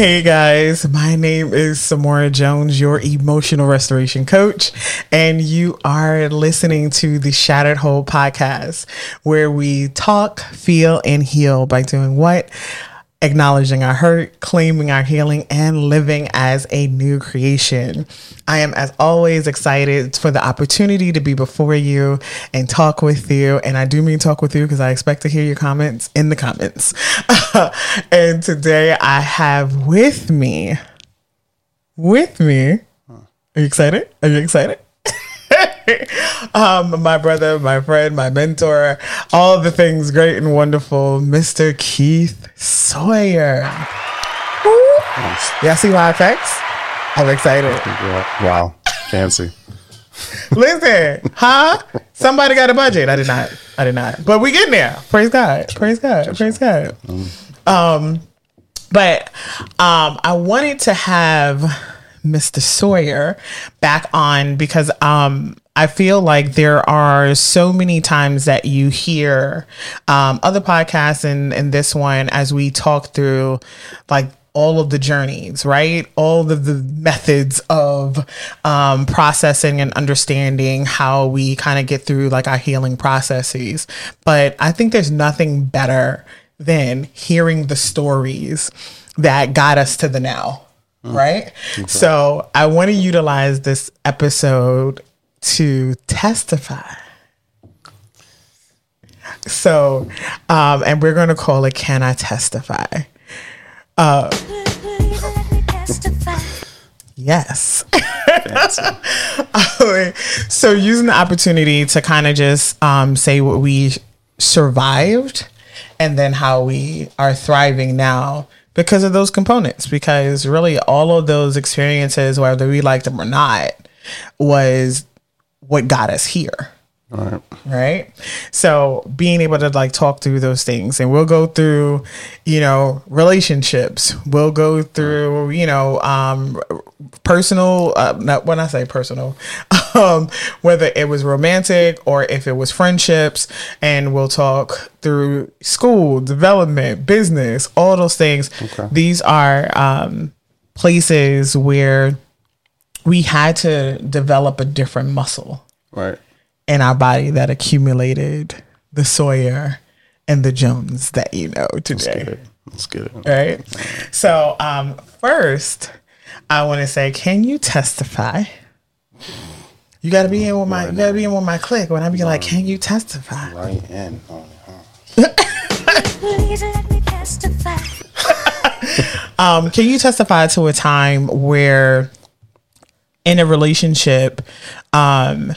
Hey guys, my name is Samura Jones, your emotional restoration coach, and you are listening to the Shattered Whole podcast, where we talk, feel, and heal by doing what? Acknowledging our hurt, claiming our healing, and living as a new creation. I am, as always, excited for the opportunity to be before you and talk with you. And I do mean talk with you because I expect to hear your comments in the comments. and today I have with me, with me, are you excited? Are you excited? um, my brother, my friend, my mentor, all the things great and wonderful, Mr. Keith Sawyer. Nice. Y'all see my effects? I'm excited. Wow, fancy. Listen, huh? Somebody got a budget. I did not. I did not. But we getting there. Praise God. Praise God. Praise God. Um, but um, I wanted to have Mr. Sawyer back on because um I feel like there are so many times that you hear um, other podcasts and, and this one as we talk through like all of the journeys, right? All of the methods of um, processing and understanding how we kind of get through like our healing processes. But I think there's nothing better than hearing the stories that got us to the now. Mm. Right. Okay. So I want to utilize this episode to testify. So, um, and we're going to call it Can I Testify? Uh, yes. so, using the opportunity to kind of just um, say what we survived and then how we are thriving now because of those components. Because really, all of those experiences, whether we liked them or not, was what got us here. Right. Right. So being able to like talk through those things and we'll go through, you know, relationships. We'll go through, you know, um, personal, uh, not when I say personal, um, whether it was romantic or if it was friendships and we'll talk through school, development, business, all those things. Okay. These are, um, places where we had to develop a different muscle right in our body that accumulated the Sawyer and the Jones that you know today. Let's get it. Right. So um, first, I want to say, can you testify? You got to be in with my. You got to be in with my click when I be right. like, can you testify? Right in. Oh, Please let me testify. um, can you testify to a time where in a relationship, um,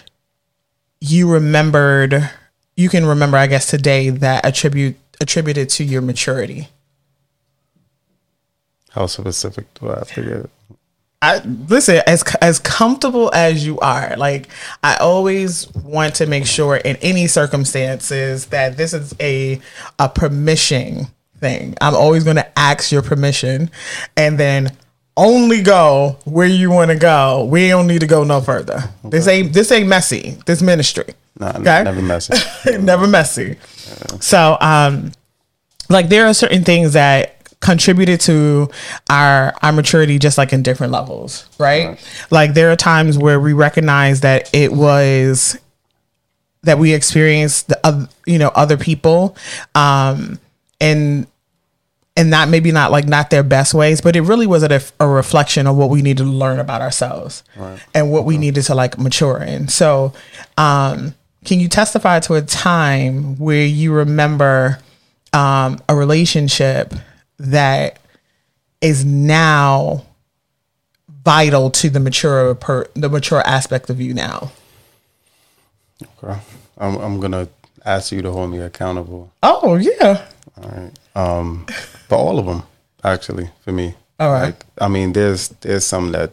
you remembered, you can remember, I guess, today that attribute attributed to your maturity. How specific do I have to get? I listen as as comfortable as you are. Like I always want to make sure in any circumstances that this is a a permission thing. I'm always going to ask your permission, and then only go where you want to go. We don't need to go no further. Okay. This ain't this ain't messy. This ministry. No, okay? never messy. never messy. Yeah. So, um, like there are certain things that contributed to our our maturity just like in different levels right? right like there are times where we recognize that it was that we experienced the uh, you know other people um and and not maybe not like not their best ways, but it really was a, a reflection of what we needed to learn about ourselves right. and what we needed to like mature in. So, um, can you testify to a time where you remember um, a relationship that is now vital to the mature per, the mature aspect of you now? Okay, I'm, I'm gonna ask you to hold me accountable. Oh yeah. All right. Um, but all of them actually for me. All right. Like, I mean, there's there's some that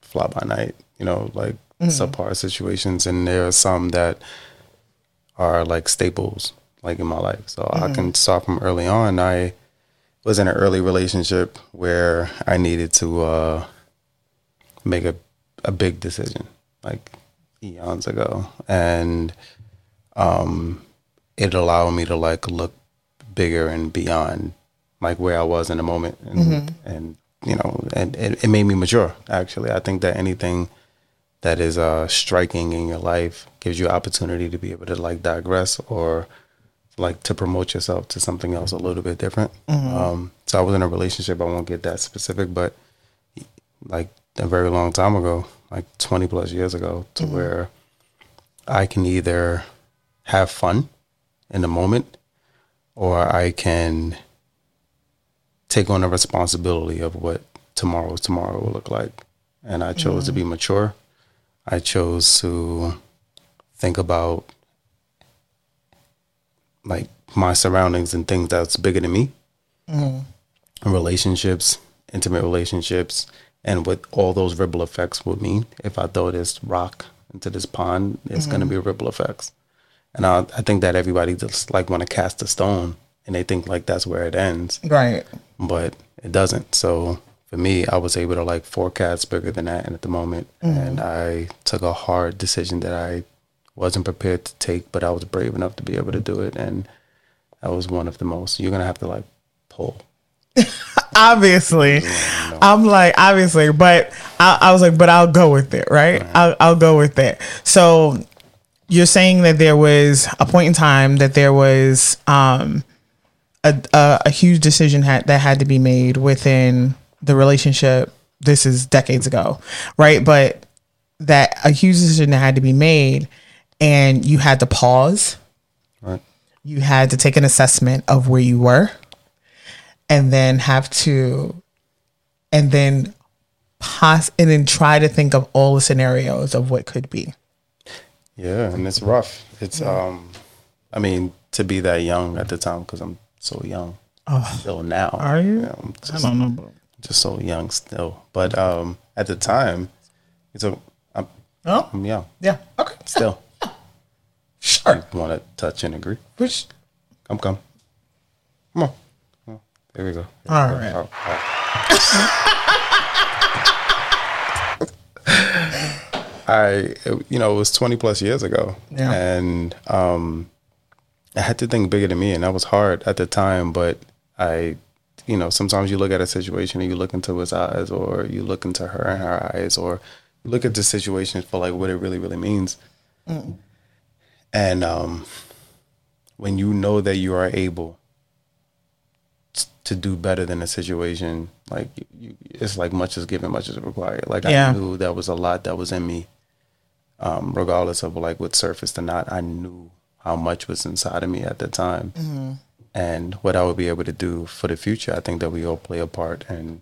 fly by night, you know, like subpar situations, and there are some that are like staples, like in my life. So I can start from early on. I was in an early relationship where I needed to uh, make a a big decision, like eons ago, and um, it allowed me to like look bigger and beyond like where I was in the moment, and, and you know, and it, it made me mature. Actually, I think that anything that is uh, striking in your life gives you opportunity to be able to like digress or like to promote yourself to something else a little bit different. Um, so I was in a relationship. I won't get that specific, but like a very long time ago, like 20 plus years ago, to where I can either have fun in the moment or I can take on the responsibility of what tomorrow's tomorrow will look like. And I chose to mm. be mature. I chose to think about like my surroundings and things that's bigger than me. Mm-hmm. Relationships, intimate relationships, and what all those ripple effects would mean. If I throw this rock into this pond, it's going to mm-hmm. be ripple effects. And I, I think that everybody just like want to cast a stone and they think like that's where it ends Right. but it doesn't. So for me, I was able to like forecast bigger than that and at the moment, and I took a hard decision that I wasn't prepared to take, but I was brave enough to be able to do it, and that was one of the most. You're gonna have to like pull. Obviously, I'm like obviously, but I, I was like, but I'll go with it, right? I'll I'll go with it. So you're saying that there was a point in time that there was um a a, a huge decision had that had to be made within the relationship. This is decades ago, right? But that a huge decision that had to be made, and you had to pause. Right. You had to take an assessment of where you were, and then have to, and then pos, and then try to think of all the scenarios of what could be. Yeah, and it's rough. It's um, I mean, to be that young at the time because I'm so young. Oh, Still now, Are you? Yeah, I'm I just, don't know. But, just so young still. But um, at the time, it's a I'm, oh, I'm young yeah. Okay. still. Sure. Want to touch and agree? Which, Come, come. Come on. Oh, There we go. all right. Oh, oh. I, you know, it was 20 plus years ago. Yeah. And um, I had to think bigger than me, and that was hard at the time. But I, you know, sometimes you look at a situation and you look into his eyes, or you look into her and her eyes, or look at the situation for like what it really, really means. And um, when you know that you are able to do better than a situation, like you, you, it's like much is given, much is required. Like Yeah. I knew that was a lot that was in me, um, regardless of like what surfaced or not. I knew how much was inside of me at the time, and what I would be able to do for the future. I think that we all play a part in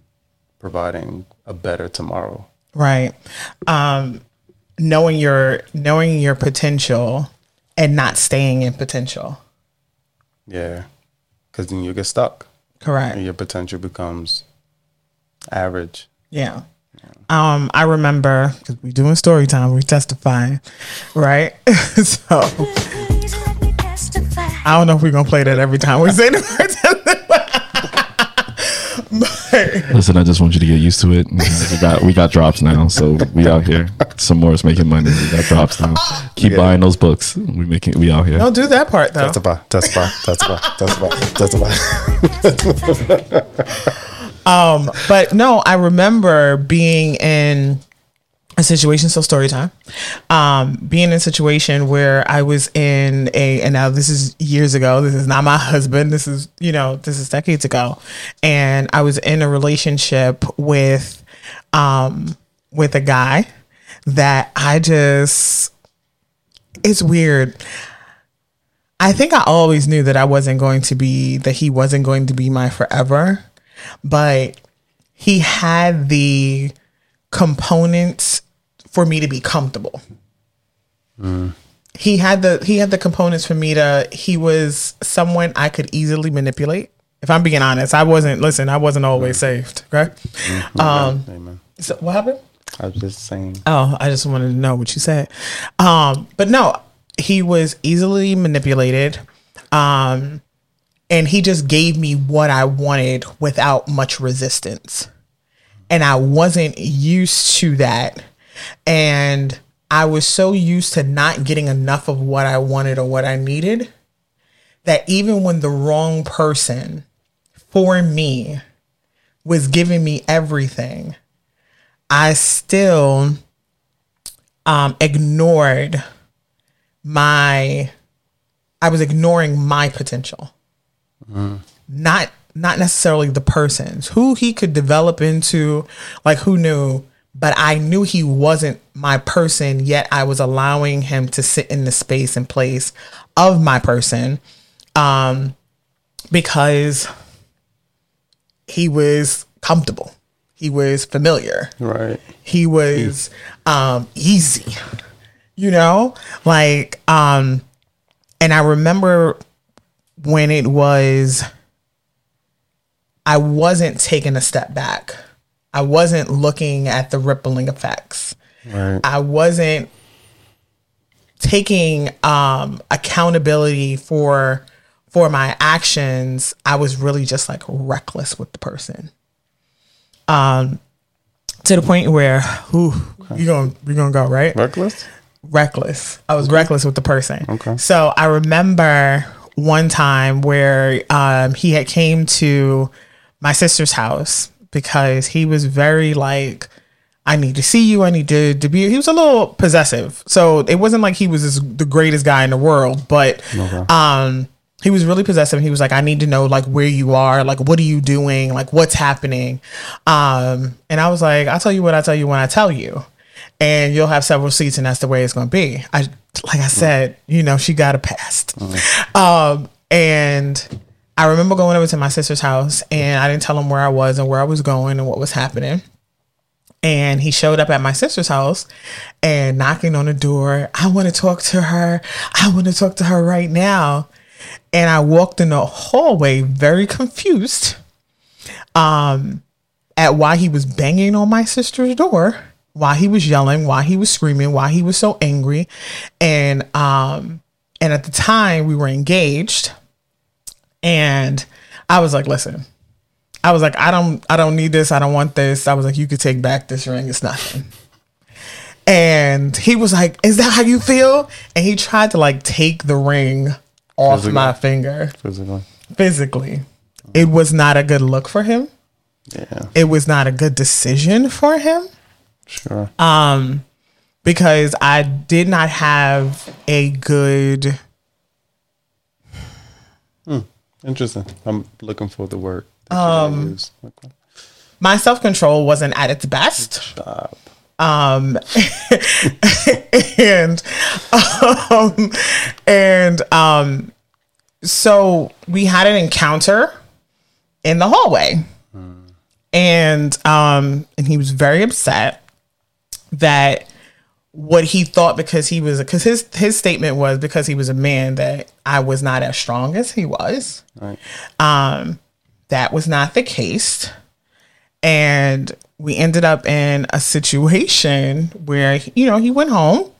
providing a better tomorrow. Right. Um, knowing your knowing your potential and not staying in potential. Yeah, because then you get stuck, Correct. and your potential becomes average. Yeah. Um, I remember because we're doing story time, we're testifying, right? so I don't know if we're gonna play that every time we say the word but Listen, I just want you to get used to it. We got we got drops now, so we out here. Samura is making money. We got drops now. Keep Yeah. buying those books. We making we out here. don't do that part though. Testify, testify, testify, testify, testify. But no, I remember being in a situation, so story time. Um, being in a situation where I was in a, and now this is years ago. This is not my husband. This is, you know, this is decades ago. And I was in a relationship with, um, with a guy that I just, it's weird. I think I always knew that I wasn't going to be, that he wasn't going to be my forever, but he had the components for me to be comfortable. he had the he had the components for me to he was someone I could easily manipulate. If I'm being honest, I wasn't listen, I wasn't always saved. Okay. Um Amen. so what happened? I was just saying. Oh, I just wanted to know what you said. Um, but no, he was easily manipulated. Um, and he just gave me what I wanted without much resistance. And I wasn't used to that. And I was so used to not getting enough of what I wanted or what I needed that even when the wrong person for me was giving me everything, I still um, ignored my. I was ignoring my potential, not not necessarily the person's who he could develop into. Like who knew, but I knew he wasn't my person. Yet I was allowing him to sit in the space and place of my person, um, because he was comfortable. He was familiar. Right. He was um easy. You know? Like um and I remember when it was I wasn't taking a step back. I wasn't looking at the rippling effects. Right. I wasn't taking um accountability for for my actions. I was really just like reckless with the person. Um to the point where ooh, you gonna you gonna go, right? Reckless. reckless. I was reckless with the person. Okay. So I remember one time where um, he had came to my sister's house because he was very like, I need to see you. I need to, be. He was a little possessive. So it wasn't like he was this, the greatest guy in the world, but um, he was really possessive. He was like, I need to know like where you are, like what are you doing, like what's happening. Um, and I was like, I'll tell you what I tell you when I tell you and you'll have several seats and that's the way it's going to be i like i said you know she got a past um and i remember going over to my sister's house and i didn't tell him where i was and where i was going and what was happening. And he showed up at my sister's house and knocking on the door. I want to talk to her. I want to talk to her right now. And i walked in the hallway very confused um at why he was banging on my sister's door why he was yelling, why he was screaming, why he was so angry. And um and at the time we were engaged and I was like, listen. I was like, I don't I don't need this. I don't want this. I was like, you could take back this ring. It's nothing. And he was like, "Is that how you feel?" And he tried to like take the ring off Physically. my finger Physically. physically. It was not a good look for him. Yeah. It was not a good decision for him Sure. um because I did not have a good Interesting. I'm looking for the word. that you're gonna use. Okay. my self-control wasn't at its best um and um and um so we had an encounter in the hallway and um and he was very upset that what he thought because he was because his his statement was because he was a man that I was not as strong as he was. Right. Um, that was not the case, and we ended up in a situation where you know he went home,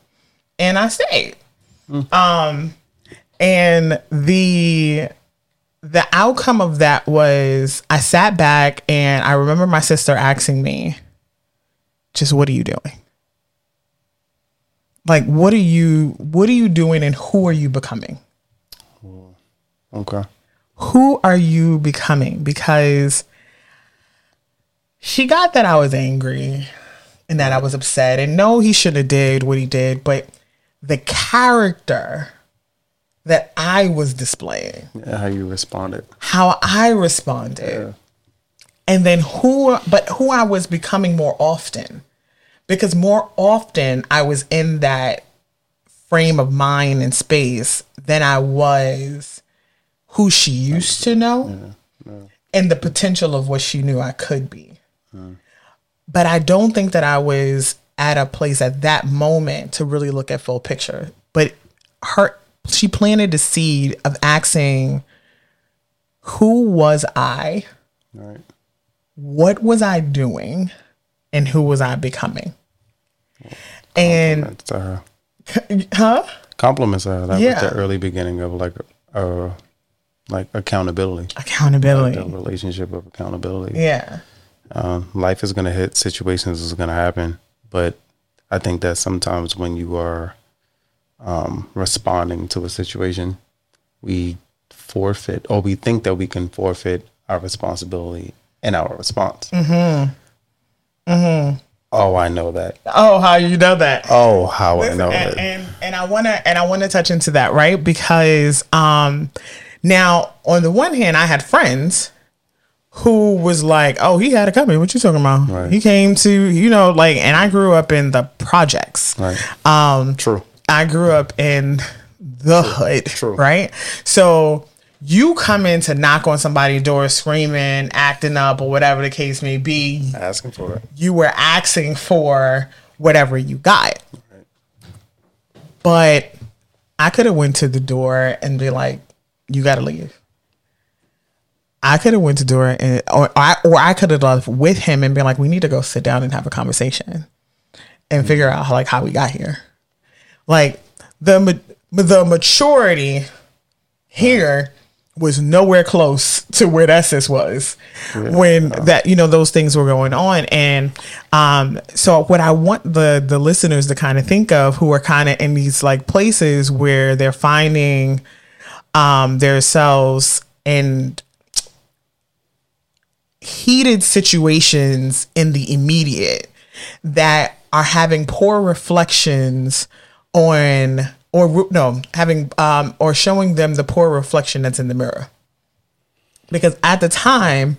and I stayed. Um, and the the outcome of that was I sat back and I remember my sister asking me, just what are you doing? Like what are you what are you doing and who are you becoming? Okay. Who are you becoming? Because she got that I was angry and that I was upset and no he shouldn't have did what he did, but the character that I was displaying Yeah, how you responded. how I responded. And then who but who I was becoming more often. Because more often I was in that frame of mind and space than I was who she used to know and the potential of what she knew I could be. But I don't think that I was at a place at that moment to really look at full picture. But her she planted the seed of asking who was I? Right. What was I doing? And who was I becoming? And to her. huh? Compliments to her. That Yeah. was the early beginning of like uh like accountability. Accountability. The relationship of accountability. Yeah. Um, life is gonna hit, situations is gonna happen. But I think that sometimes when you are um, responding to a situation, we forfeit or we think that we can forfeit our responsibility and our response. Mm-hmm. Mm-hmm. Oh, I know that. Oh, how you know that? Oh, how I know and, that. and and I want to and I want to touch into that right because um now on the one hand I had friends who was like oh he had a company, what you talking about Right. he came to you know like and I grew up in the projects Right. um True. I grew up in the hood True. right so you come in to knock on somebody's door screaming acting up or whatever the case may be Asking for it. you were asking for whatever you got. But I could have went to the door and be like, "You got to leave." I could have went to the door and or I or I could have left with him and been like, "We need to go sit down and have a conversation and figure mm-hmm. out how, like how we got here." Like the the maturity here was nowhere close to where that sis was when that you know those things were going on. And um so what i want the the listeners to kind of think of who are kind of in these like places where they're finding um themselves in heated situations in the immediate that are having poor reflections on or no having um or showing them the poor reflection that's in the mirror. Because at the time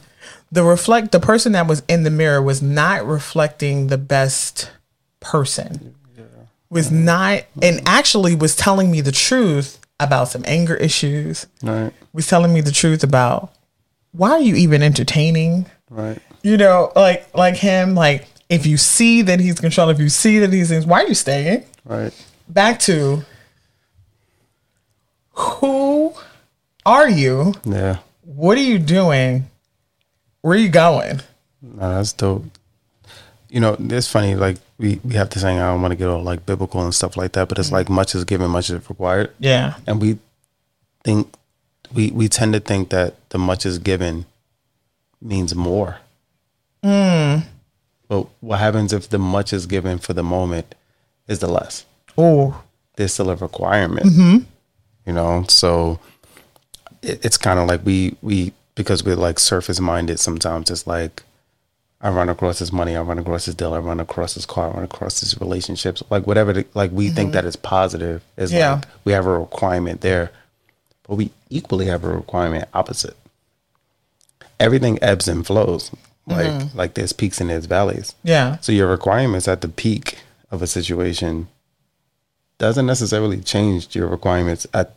the reflect the person that was in the mirror was not reflecting the best person. Was not and actually was telling me the truth about some anger issues. Right. was telling me the truth about why are you even entertaining? Right. you know like like him like if you see that he's controlled, if you see that he's why are you staying? Right. back to who are you Yeah. what are you doing where are you going No, that's dope. You know, it's funny. Like we we have this saying. I don't want to get all like biblical and stuff like that, but it's mm-hmm. like much is given, much is required. yeah and we think we we tend to think that the much is given means more. Mm. But what happens if the much is given for the moment is the less? oh There's still a requirement. Mm-hmm. You know, so it, it's kind of like we we because we're like surface minded. Sometimes it's like I run across this money, I run across this deal, I run across this car, I run across these relationships, like whatever. The, like we think mm-hmm. that is positive is Yeah. like we have a requirement there, but we equally have a requirement opposite. Everything ebbs and flows, like mm-hmm. like there's peaks and there's valleys. yeah So your requirements at the peak of a situation doesn't necessarily change your requirements at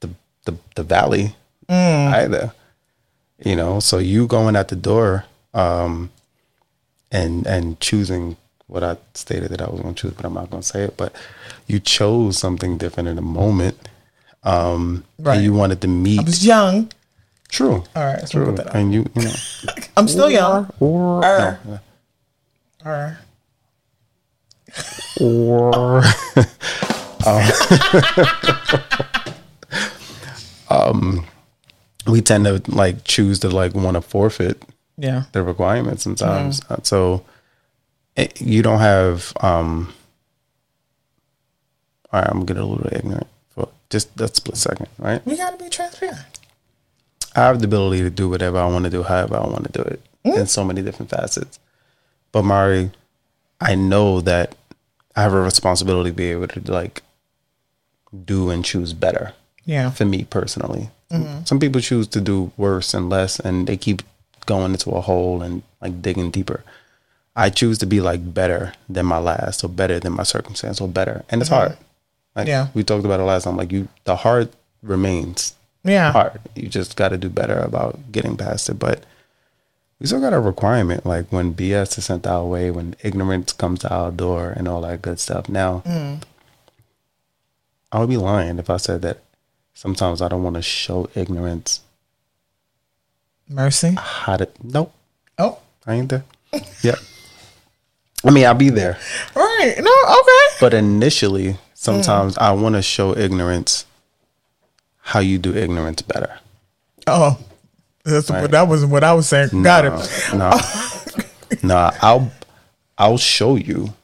the the, the valley either. You know, so you going at the door um and and choosing what I stated that I was going to choose, but I'm not going to say it. But you chose something different in the moment, um, Right. you wanted to meet. i was young true, all right true, and you, you know, i'm still young or Er. no, right or um, we tend to like choose to like want to forfeit yeah the requirements sometimes. Uh, So it, you don't have. um All right, I'm gonna get a little ignorant for just that split second, right? we gotta be transparent I have the ability to do whatever I want to do, however I want to do it, in so many different facets. But Mari, I know that I have a responsibility to be able to like do and choose better yeah for me personally. Mm-hmm. Some people choose to do worse and less, and they keep going into a hole and like digging deeper. I choose to be like better than my last, or better than my circumstance, or better, and it's mm-hmm. hard. Like Yeah. we talked about it last time. Like you, the hard remains yeah hard. You just got to do better about getting past it. But we still got a requirement, like when BS is sent our way, when ignorance comes to our door, and all that good stuff. Now, mm. I would be lying if I said that sometimes I don't want to show ignorance Mercy. how to nope. Oh, I ain't there. yep. I mean I'll be there. right. No, okay. But initially, hmm. sometimes I want to show ignorance how you do ignorance better. Oh, that's what that wasn't what I was saying. Got it. No. no, I'll I'll show you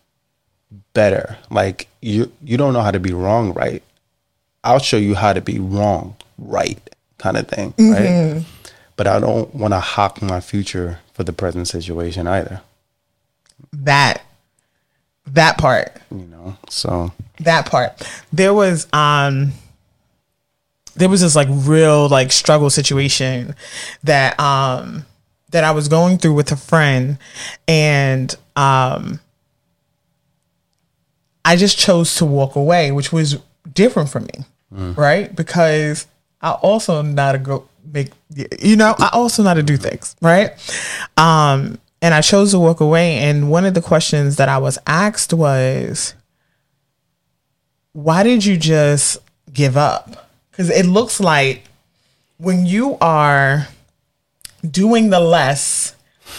better. Like you you don't know how to be wrong right. I'll show you how to be wrong right kind of thing, right? But I don't want to hawk my future for the present situation either, That that part. you know. So, that part there was um there was this like real like struggle situation that um that I was going through with a friend and um I just chose to walk away which was different for me right? Because I also know how to go make you know I also know how to do things right? Um and I chose to walk away and one of the questions that I was asked was why did you just give up? Because it looks like when you are doing the less,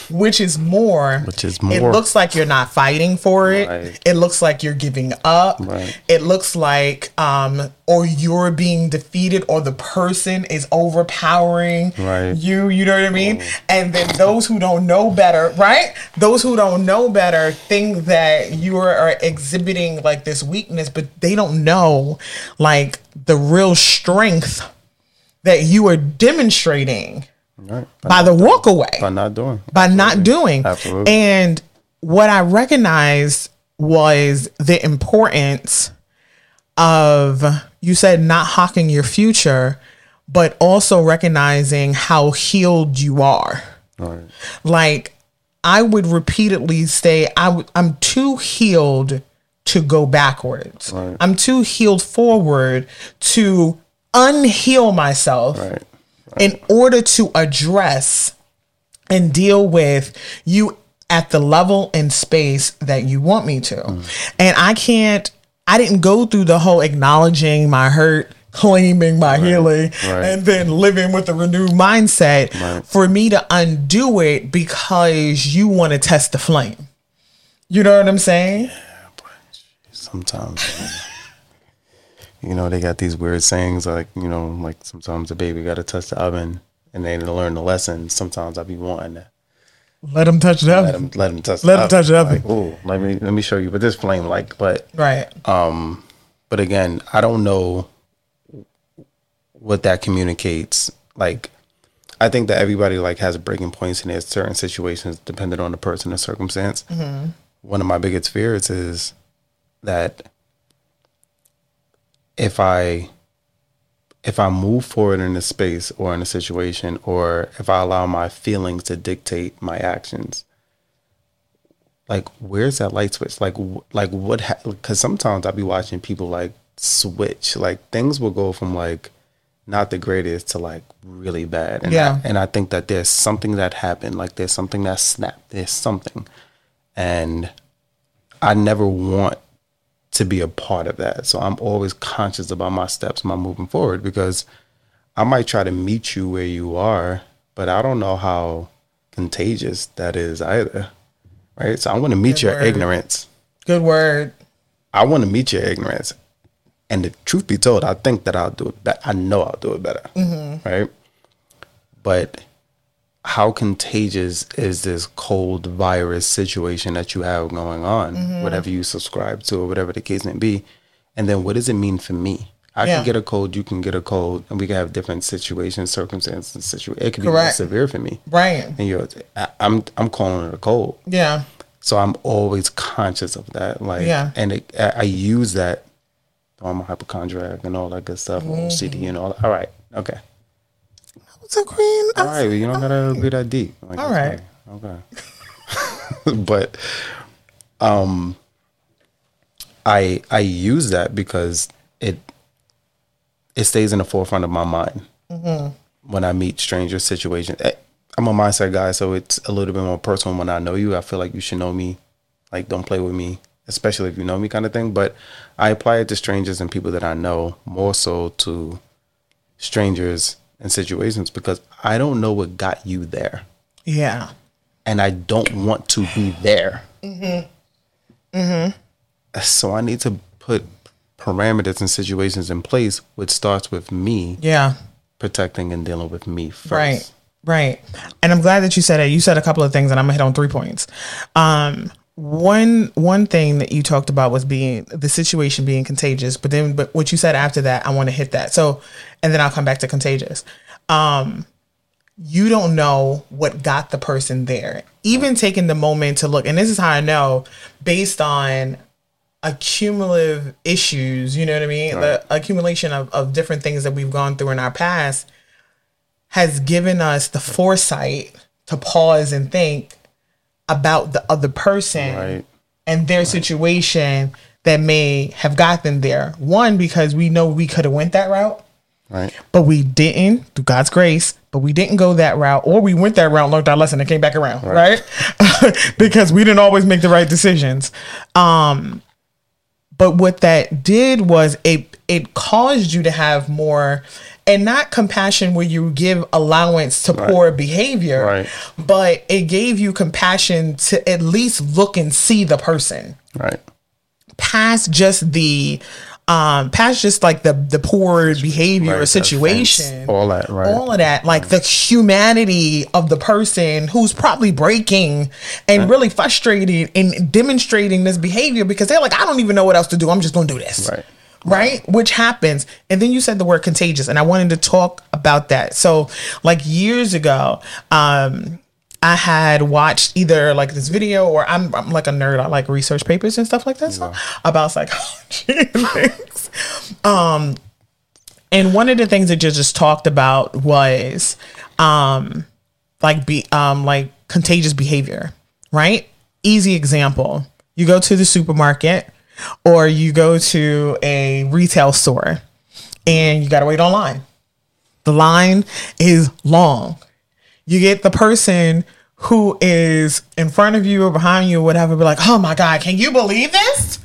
which is more, Which is more it looks like you're not fighting for it. Right. It looks like you're giving up. Right. It looks like, um, or you're being defeated, or the person is overpowering Right. you. You know what I mean? And then those who don't know better, right? Those who don't know better think that you are, are exhibiting like this weakness, but they don't know like the real strength that you are demonstrating right. by the walk away by not doing. by not doing. Absolutely. And what I recognized was the importance of you said not hawking your future, but also recognizing how healed you are. Right. Like I would repeatedly say, I w- I'm too healed to go backwards. Right. I'm too healed forward to unheal myself Right. In order to address and deal with you at the level and space that you want me to. And I can't, I didn't go through the whole acknowledging my hurt, claiming my healing, right. and then living with a renewed mindset Right. for me to undo it because you want to test the flame. You know what I'm saying? Sometimes. You know, they got these weird sayings like, you know, like sometimes a baby got to touch the oven and they didn't learn the lesson. Sometimes I be wanting to Let them touch let up. them, let them touch Let the 'em touch the oven. Like, Ooh, let me, let me show you But this flame like. But, Right. Um, but again, I don't know what that communicates. Like, I think that everybody like has breaking points in their certain situations depending on the person and circumstance. One of my biggest fears is that if I if I move forward in a space or in a situation or if I allow my feelings to dictate my actions, like where's that light switch? Like like what? Because sometimes I'll be watching people like switch. Like things will go from like not the greatest to like really bad. And Yeah. I, and I think that there's something that happened. Like there's something that snapped. There's something, and I never want to be a part of that. So I'm always conscious about my steps, my moving forward, because I might try to meet you where you are, but I don't know how contagious that is either. Right. So I want to meet your word. ignorance. Good word. I want to meet your ignorance. And the truth be told, I think that I'll do it better. I know I'll do it better. Mm-hmm. Right. But how contagious is this cold virus situation that you have going on, whatever you subscribe to or whatever the case may be? And then what does it mean for me? I Yeah. can get a cold, you can get a cold, and we can have different situations, circumstances, situations. It could be more severe for me. Right. And you're, I- I'm, I'm calling it a cold. Yeah. So I'm always conscious of that. Like, Yeah. and it, I, I use that. Oh, I'm a hypochondriac and all that good stuff. Mm-hmm. OCD and all. That. All right, okay, Up, Queen? all right. well, You don't gotta be that deep. Like, All it's Okay. but, um, I I use that because it it stays in the forefront of my mind Mm-hmm. when I meet stranger situations. Eh, I'm a mindset guy, so it's a little bit more personal when I know you. I feel like you should know me. Like, don't play with me. especially if you know me, kind of thing. But I apply it to strangers and people that I know more so to strangers and situations because I don't know what got you there, Yeah. and I don't want to be there. Mhm. Mhm. So I need to put parameters and situations in place, which starts with me Yeah. protecting and dealing with me first. Right. Right. And I'm glad that you said it. You said a couple of things and I'm gonna hit on three points. Um one one thing that you talked about was being the situation being contagious, but then but what you said after that, I want to hit that. So and then I'll come back to contagious. Um you don't know what got the person there. Even taking the moment to look, and this is how I know based on accumulative issues, you know what I mean? The accumulation of, of different things that we've gone through in our past has given us the foresight to pause and think about the other person Right. and their situation that may have got them there. One, because we know we could have went that route, Right. but we didn't through God's grace. But we didn't go that route, or we went that route, learned our lesson, and came back around, right? because we didn't always make the right decisions. Um, but what that did was it it caused you to have more and not compassion where you give allowance to poor behavior Right. but it gave you compassion to at least look and see the person. Right. past just the um past just like the the poor behavior Right, or situation. all that, right. all of that. Like the humanity of the person who's probably breaking and really frustrated and demonstrating this behavior because they're like i don't even know what else to do. I'm just gonna do this. Right. Right which happens and then you said the word contagious and i wanted to talk about that so like years ago um I had watched either like this video or I'm, I'm like a nerd. I like research papers and stuff like that so, about psychology and things. Um, and one of the things that you just talked about was um, like be um, like contagious behavior, right? Easy example: you go to the supermarket or you go to a retail store, and you got to wait online. The line is long. You get the person who is in front of you or behind you or whatever be like oh my god can you believe this?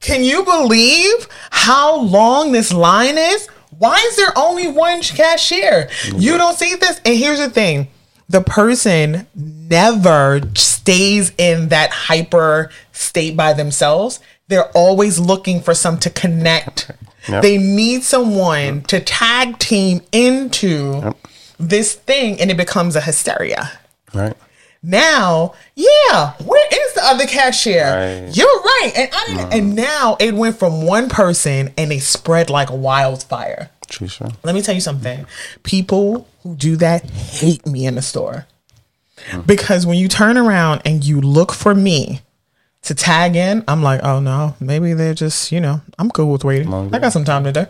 Can you believe how long this line is? Why is there only one cashier? Mm-hmm. You don't see this. And here's the thing. The person never stays in that hyper state by themselves they're always looking for some to connect Yep. they need someone to tag team into this thing and it becomes a hysteria. Right. Now, yeah, where is the other cashier? Right. You're right. And I didn't, and mm. now it went from one person and it spread like wildfire. True. Sure. Let me tell you something. People who do that hate me in the store. Mm. Because when you turn around and you look for me to tag in, I'm like, oh no, maybe they're just, you know, I'm cool with waiting. I got some time today.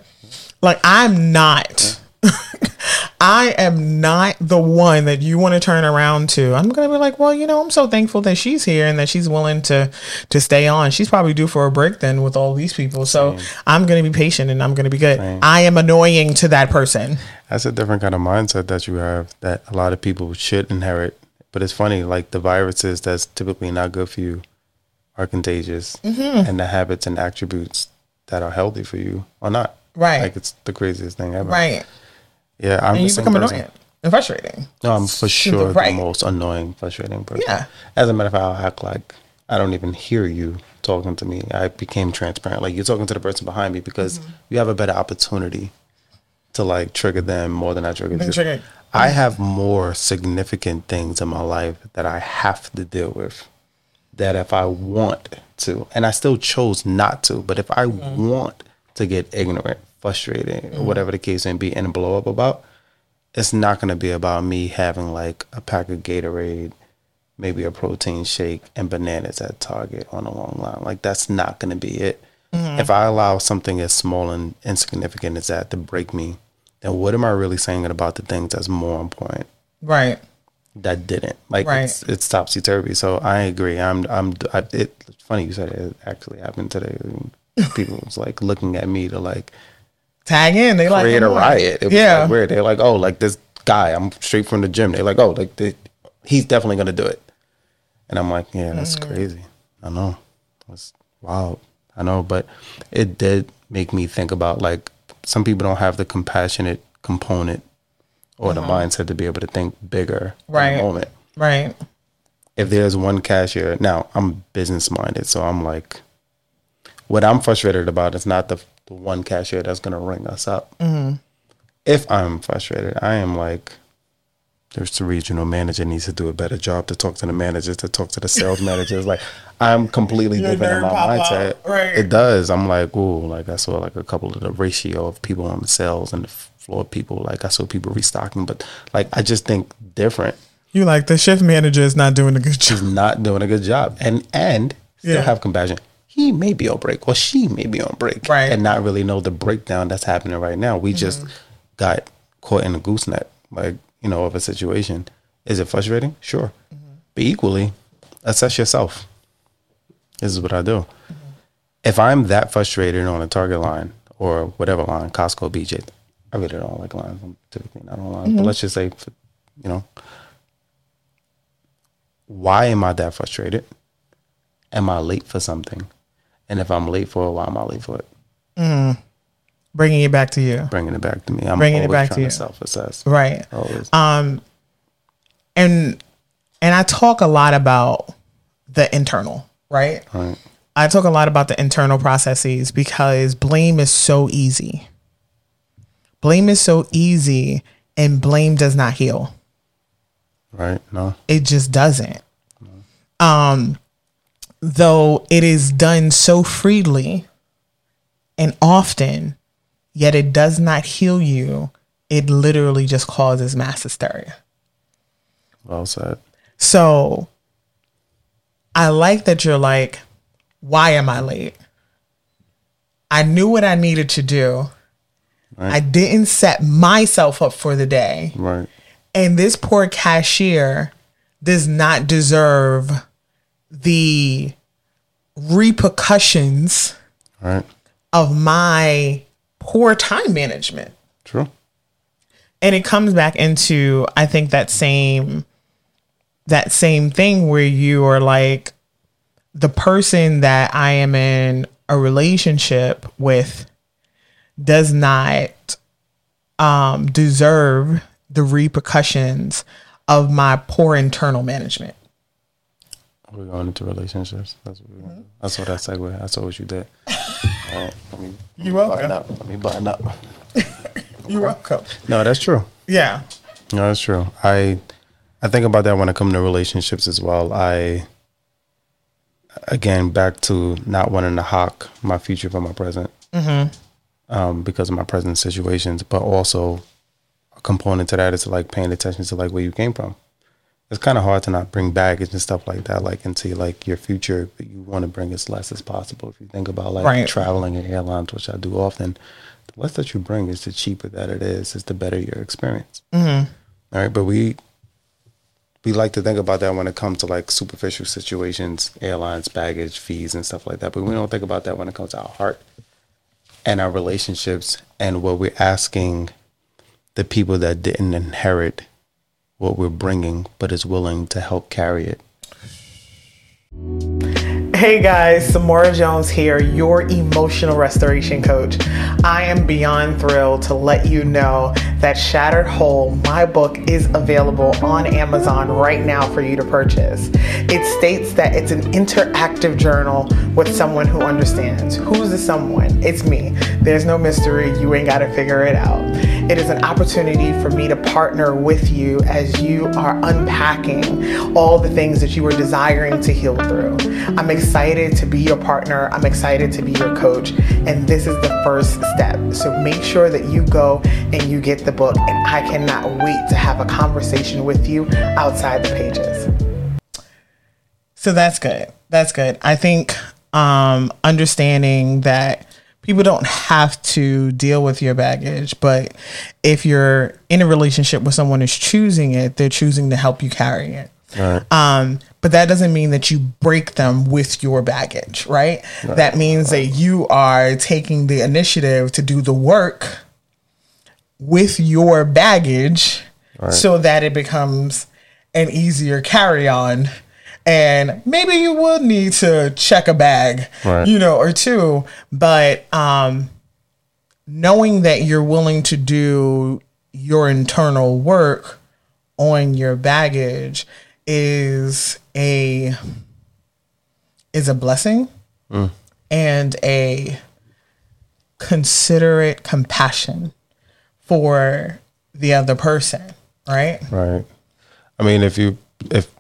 Like, I'm not. I am not the one that you want to turn around to. I'm gonna be like, well, you know, I'm so thankful that she's here and that she's willing to to stay on. She's probably due for a break then with all these people. So I'm gonna be patient and I'm gonna be good. I am annoying to that person. That's a different kind of mindset that you have that a lot of people should inherit. But it's funny, like the viruses that's typically not good for you are contagious, Mm-hmm. and the habits and attributes that are healthy for you are not. Right. Like it's the craziest thing ever. Right. Yeah. I'm And the you same become person. annoying and frustrating. No, I'm for Super sure right. the most annoying, frustrating person. Yeah. As a matter of fact, I'll act like I don't even hear you talking to me. I became transparent. Like you're talking to the person behind me because Mm-hmm. you have a better opportunity to like trigger them more than I trigger you. triggered. I have more significant things in my life that I have to deal with that if I want to, and I still chose not to, but if I Mm-hmm. want to get ignorant, frustrated, or whatever the case may be, and blow up about, it's not going to be about me having like a pack of Gatorade, maybe a protein shake, and bananas at Target on a long line. Like that's not going to be it. If I allow something as small and insignificant as that to break me, then what am I really saying about the things that's more important? Right. That didn't like Right. it's, it's topsy turvy. So I agree. I'm I'm I, it, it's funny you said it, it actually happened today. People was like looking at me to like Tag in. They like create a riot. It was yeah. like weird. They're like, oh, like this guy. I'm straight from the gym. They're like, oh, like he's definitely gonna do it. And I'm like, yeah, that's Mm. crazy. I know. That's wild. I know, but it did make me think about like some people don't have the compassionate component or the mindset to be able to think bigger in Right. the moment. Right. If there's one cashier, now I'm business minded, so I'm like, what I'm frustrated about is not the, the one cashier that's gonna ring us up. If I'm frustrated, I am like, there's the regional manager needs to do a better job to talk to the managers, to talk to the sales managers. Like I'm completely different in my mindset. right. It does. I'm like, ooh, like I saw like a couple of the ratio of people on the sales and the floor people. Like I saw people restocking, but like I just think different. You like the shift manager is not doing a good job. He's not doing a good job, and and still Yeah. have compassion. He may be on break, or she may be on break, Right. Mm-hmm. and not really know the breakdown that's happening right now. We just got caught in a gooseneck, like you know, of a situation. Is it frustrating? Sure, Mm-hmm. but equally, assess yourself. This is what I do. Mm-hmm. If I'm that frustrated on a Target line or whatever line, Costco, BJ, I really don't like lines. I'm typically not on lines, but let's just say, you know, why am I that frustrated? Am I late for something? And if I'm late for it, why am I late for it? Bringing it back to you. Bringing it back to me. I'm Bringing it back to you. self-assess. Right. Always. Um, and and I talk a lot about the internal, right? right. I talk a lot about the internal processes because blame is so easy. Blame is so easy and blame does not heal. Right. No. It just doesn't. Um though it is done so freely and often, yet it does not heal you. It literally just causes mass hysteria. Well said. So I like that you're like, why am I late? I knew what I needed to do. I didn't set myself up for the day. Right. And this poor cashier does not deserve the repercussions Right. of my poor time management. True. and it comes back into i think that same that same thing where you are like the person that i am in a relationship with does not um deserve the repercussions of my poor internal management We're going into relationships. That's what Mm-hmm. That's what that segue. I saw what you did. All right. Let me You're welcome. up. Let me button up. you're welcome No, that's true. yeah No, that's true. I I think about that when I come to relationships as well. I again back to not wanting to hawk my future for my present um, because of my present situations, but also a component to that is like paying attention to like where you came from. It's kind of hard to not bring baggage and stuff like that, like into like your future, but you want to bring as less as possible. If you think about like Right. traveling in airlines, which I do often, the less that you bring is the cheaper that it is, is the better your experience. All right, but we we like to think about that when it comes to like superficial situations, airlines, baggage, fees, and stuff like that. But we don't think about that when it comes to our heart and our relationships and what we're asking the people that didn't inherit what we're bringing, but is willing to help carry it. Hey guys, Samura Jones here, your emotional restoration coach. I am beyond thrilled to let you know that Shattered Whole, my book, is available on Amazon right now for you to purchase. It states that it's an interactive journal with someone who understands. Who's the someone? It's me. There's no mystery, you ain't got to figure it out. It is an opportunity for me to partner with you as you are unpacking all the things that you are desiring to heal through. I'm excited to be your partner. I'm excited to be your coach. And this is the first step. So make sure that you go and you get the book. And I cannot wait to have a conversation with you outside the pages. So that's good. That's good. I think um, understanding that people don't have to deal with your baggage, but if you're in a relationship with someone who's choosing it, they're choosing to help you carry it. Um, but that doesn't mean that you break them with your baggage, right? That means that you are taking the initiative to do the work with your baggage so that it becomes an easier carry on and maybe you would need to check a bag, Right. you know, or two. But um, knowing that you're willing to do your internal work on your baggage is a is a blessing mm. and a considerate compassion for the other person, right? Right. I mean, if you if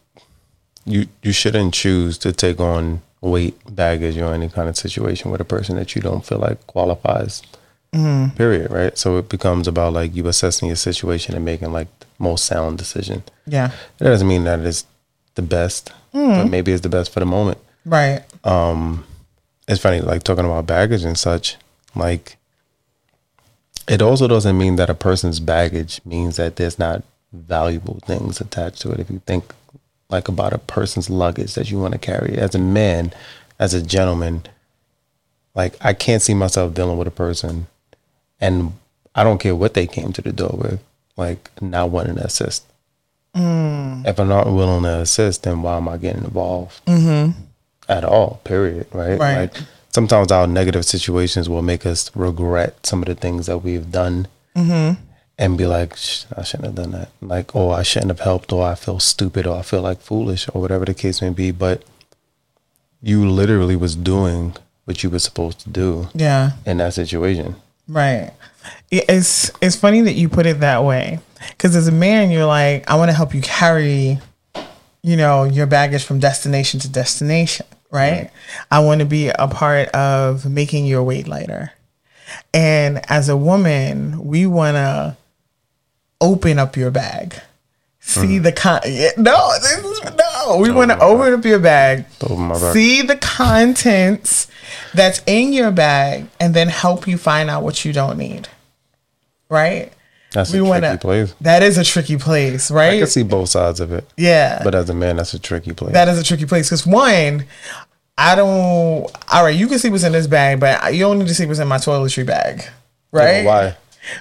you you shouldn't choose to take on weight, baggage, or any kind of situation with a person that you don't feel like qualifies. Period. Right. So it becomes about like you assessing your situation and making like the most sound decision. Yeah. It doesn't mean that it's the best, but maybe it's the best for the moment. Right. Um, it's funny, like talking about baggage and such, like it also doesn't mean that a person's baggage means that there's not valuable things attached to it. If you think like about a person's luggage that you want to carry as a man, as a gentleman, like I can't see myself dealing with a person and I don't care what they came to the door with, like not wanting to assist. Mm. If I'm not willing to assist, then why am I getting involved? Mm-hmm. at all, period, right? Right. Like sometimes our negative situations will make us regret some of the things that we've done mm-hmm. and be like, I shouldn't have done that. Like, oh, I shouldn't have helped, or I feel stupid, or I feel like foolish, or whatever the case may be. But you literally was doing what you were supposed to do Yeah. in that situation. Right. It's it's funny that you put it that way because as a man, you're like, I want to help you carry, you know, your baggage from destination to destination. Right. I want to be a part of making your weight lighter. And as a woman, we want to open up your bag. See mm. the con. yeah, No, this is, no. We want oh, to open up your bag. Oh, bag. See the contents that's in your bag, and then help you find out what you don't need. Right. That's a wanna- tricky place. That is a tricky place, right? I can see both sides of it, yeah. but as a man, that's a tricky place. That is a tricky place because one, I don't. All right, you can see what's in this bag, but you don't need to see what's in my toiletry bag, right? Why?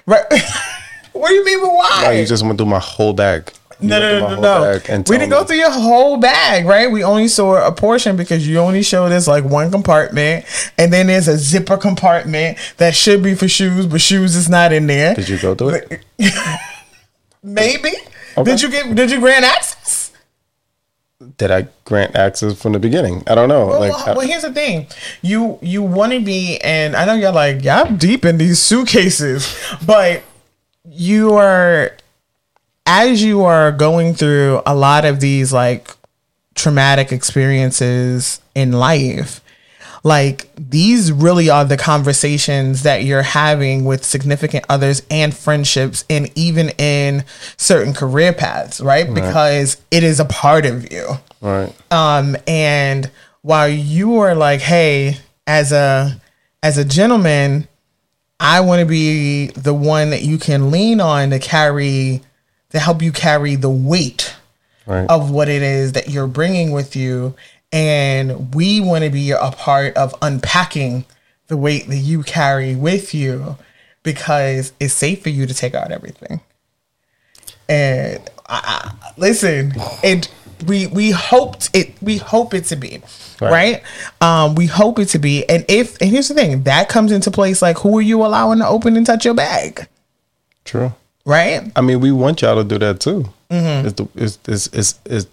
Right. what do you mean? But why? Why you just went through my whole bag? You no, no, no, no. We didn't go through your whole bag, right? We only saw a portion because you only showed us like one compartment, and then there's a zipper compartment that should be for shoes, but shoes is not in there. Did you go through it? Maybe. Okay. Did you get? Did you grant access? Did I grant access from the beginning? I don't know. Well, like, well, well, here's the thing. You you want to be, and I know you're like, yeah, I'm deep in these suitcases, but you are, as you are going through a lot of these like traumatic experiences in life, like these really are the conversations that you're having with significant others and friendships, and even in certain career paths, right? Because it is a part of you. right. Um, and while you are like, hey, as a as a gentleman, I want to be the one that you can lean on to carry to help you carry the weight Right. of what it is that you're bringing with you, and we want to be a part of unpacking the weight that you carry with you because it's safe for you to take out everything. And I, I, listen, it we we hoped it we hope it to be right. Right. Um, we hope it to be, and if and here's the thing that comes into place like who are you allowing to open and touch your bag, True. Right? I mean, we want y'all to do that too. Mm-hmm. It's, the, it's, it's, it's, it's,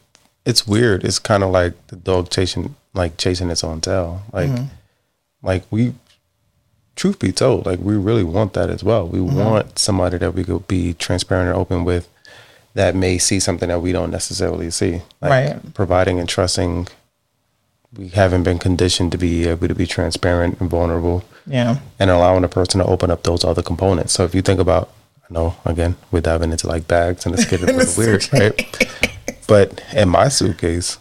it's weird. It's kind of like the dog chasing, like chasing its own tail. Like, Mm-hmm. like we, truth be told, like we really want that as well. We Mm-hmm. want somebody that we could be transparent and open with that may see something that we don't necessarily see. Like Right. providing and trusting. We haven't been conditioned to be able to be transparent and vulnerable Yeah, and allowing a person to open up those other components. So if you think about, I know again we're diving into like bags and it's getting a little weird, right? But in my suitcase,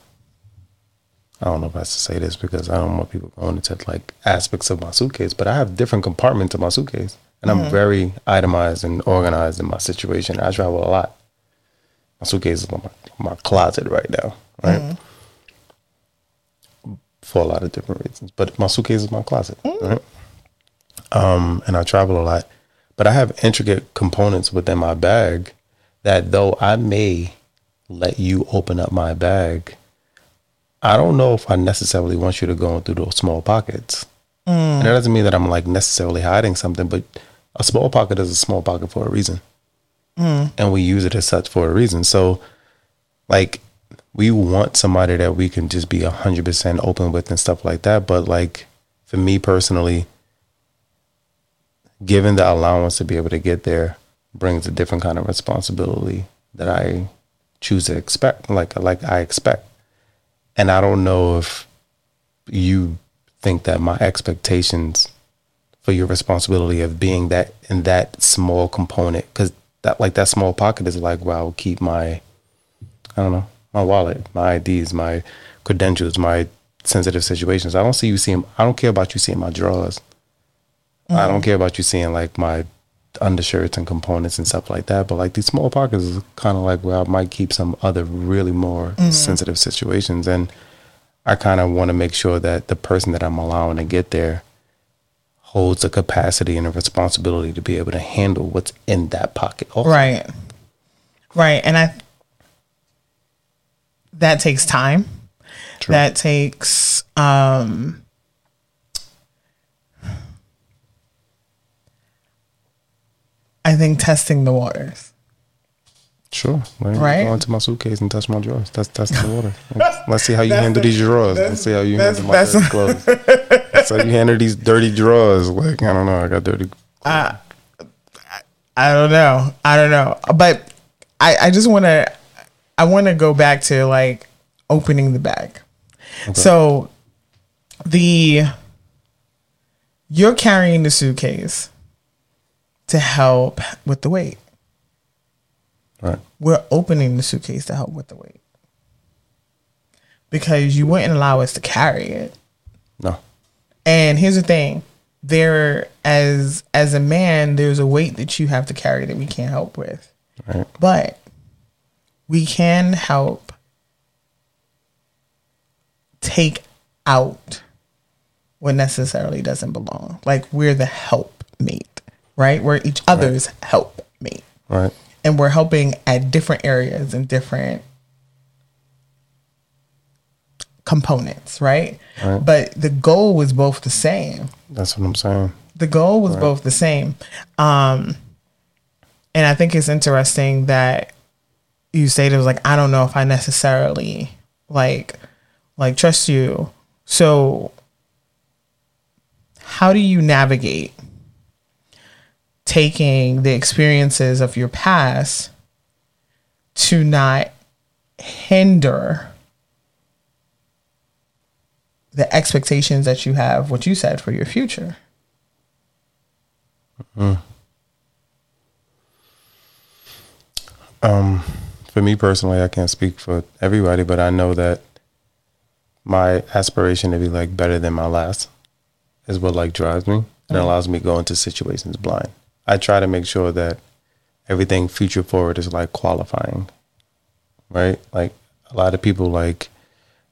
I don't know if I should say this because I don't want people going into like aspects of my suitcase, but I have different compartments in my suitcase, and I'm mm-hmm. very itemized and organized in my situation. I travel a lot. My suitcase is my, my closet right now, right? Mm-hmm. For a lot of different reasons, but my suitcase is my closet, mm. right? um, and I travel a lot. But I have intricate components within my bag that though I may let you open up my bag, I don't know if I necessarily want you to go through those small pockets. Mm. And that doesn't mean that I'm like necessarily hiding something, but a small pocket is a small pocket for a reason. Mm. And we use it as such for a reason. So, like, we want somebody that we can just be 100% open with and stuff like that. But, like, for me personally, given the allowance to be able to get there brings a different kind of responsibility that I choose to expect, like like I expect. And I don't know if you think that my expectations for your responsibility of being that in that small component, because that like that small pocket is like, where I will keep my, I don't know, my wallet, my IDs, my credentials, my sensitive situations. I don't see you seeing. I don't care about you seeing my drawers. I don't care about you seeing like my undershirts and components and stuff like that. But like these small pockets is kind of like where I might keep some other really more sensitive situations. And I kind of want to make sure that the person that I'm allowing to get there holds the capacity and the responsibility to be able to handle what's in that pocket. Also. Right. Right. And I that takes time. That takes um I think testing the waters. Sure. Let me Right? Go into my suitcase and touch my drawers. That's that's the water. Let's see how you handle these drawers. Let's see how you handle my dirty clothes. Let's see how you handle these dirty drawers. Like I don't know. I got dirty. I don't know. I don't know. But I, I just want to I want to go back to like opening the bag. So the you're carrying the suitcase to help with the weight. Right. We're opening the suitcase to help with the weight. Because you wouldn't allow us to carry it. No. And here's the thing. There as as a man, there's a weight that you have to carry that we can't help with. Right. But we can help take out what necessarily doesn't belong. Like we're the help mate, right? We're each other's help mate. Right. And we're helping at different areas and different components, right? Right. But the goal was both the same That's what I'm saying. the goal was both the same. Um, and I think it's interesting that you stated like, I don't know if I necessarily like like trust you. So how do you navigate taking the experiences of your past to not hinder the expectations that you have, what you said for your future? Um, for me personally, I can't speak for everybody, but I know that my aspiration to be like better than my last is what like drives me and allows me to go into situations blind. I try to make sure that everything future forward is like qualifying, right? Like a lot of people like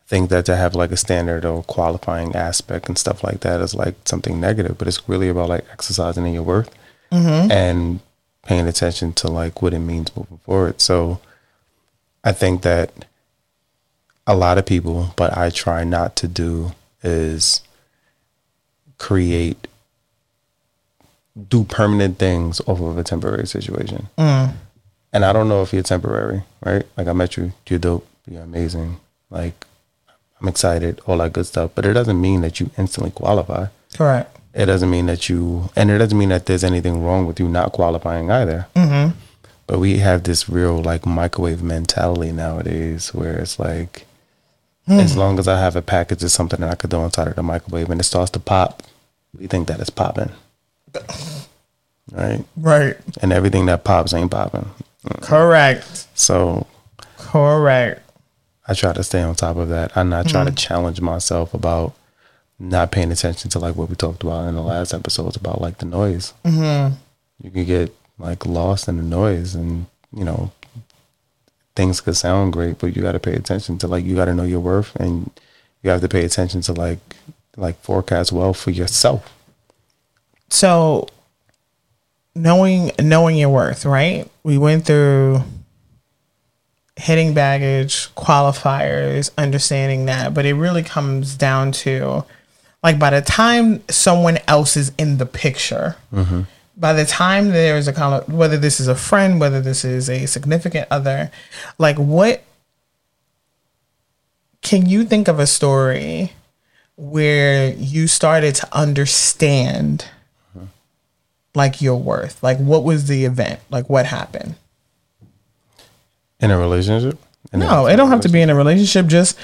think that to have like a standard or qualifying aspect and stuff like that is like something negative, but it's really about like exercising in your worth mm-hmm. and paying attention to like what it means moving forward. So I think that a lot of people, but I try not to do is create do permanent things off of a temporary situation. And I don't know if you're temporary, right? Like I met you, you're dope, you're amazing. Like I'm excited, all that good stuff. But it doesn't mean that you instantly qualify. Correct. It doesn't mean that you, and it doesn't mean that there's anything wrong with you not qualifying either. Mm-hmm. But we have this real like microwave mentality nowadays where it's like, as long as I have a package of something that I could throw inside of the microwave and it starts to pop, we think that it's popping. Right? Right. And everything that pops ain't popping. Correct. So Correct. I try to stay on top of that. I not try to challenge myself about not paying attention to like what we talked about in the last episodes about like the noise. Mm-hmm. You can get like lost in the noise, and you know things could sound great, but you got to pay attention to like you got to know your worth, and you have to pay attention to like like forecast well for yourself. So knowing knowing your worth, right? We went through hitting baggage, qualifiers, understanding that, but it really comes down to like by the time someone else is in the picture, mm-hmm. by the time there's a kind of whether this is a friend, whether this is a significant other, like what can you think of a story where you started to understand like your worth? Like what was the event? Like what happened? In a relationship? In a- No, it don't have to be in a relationship. Just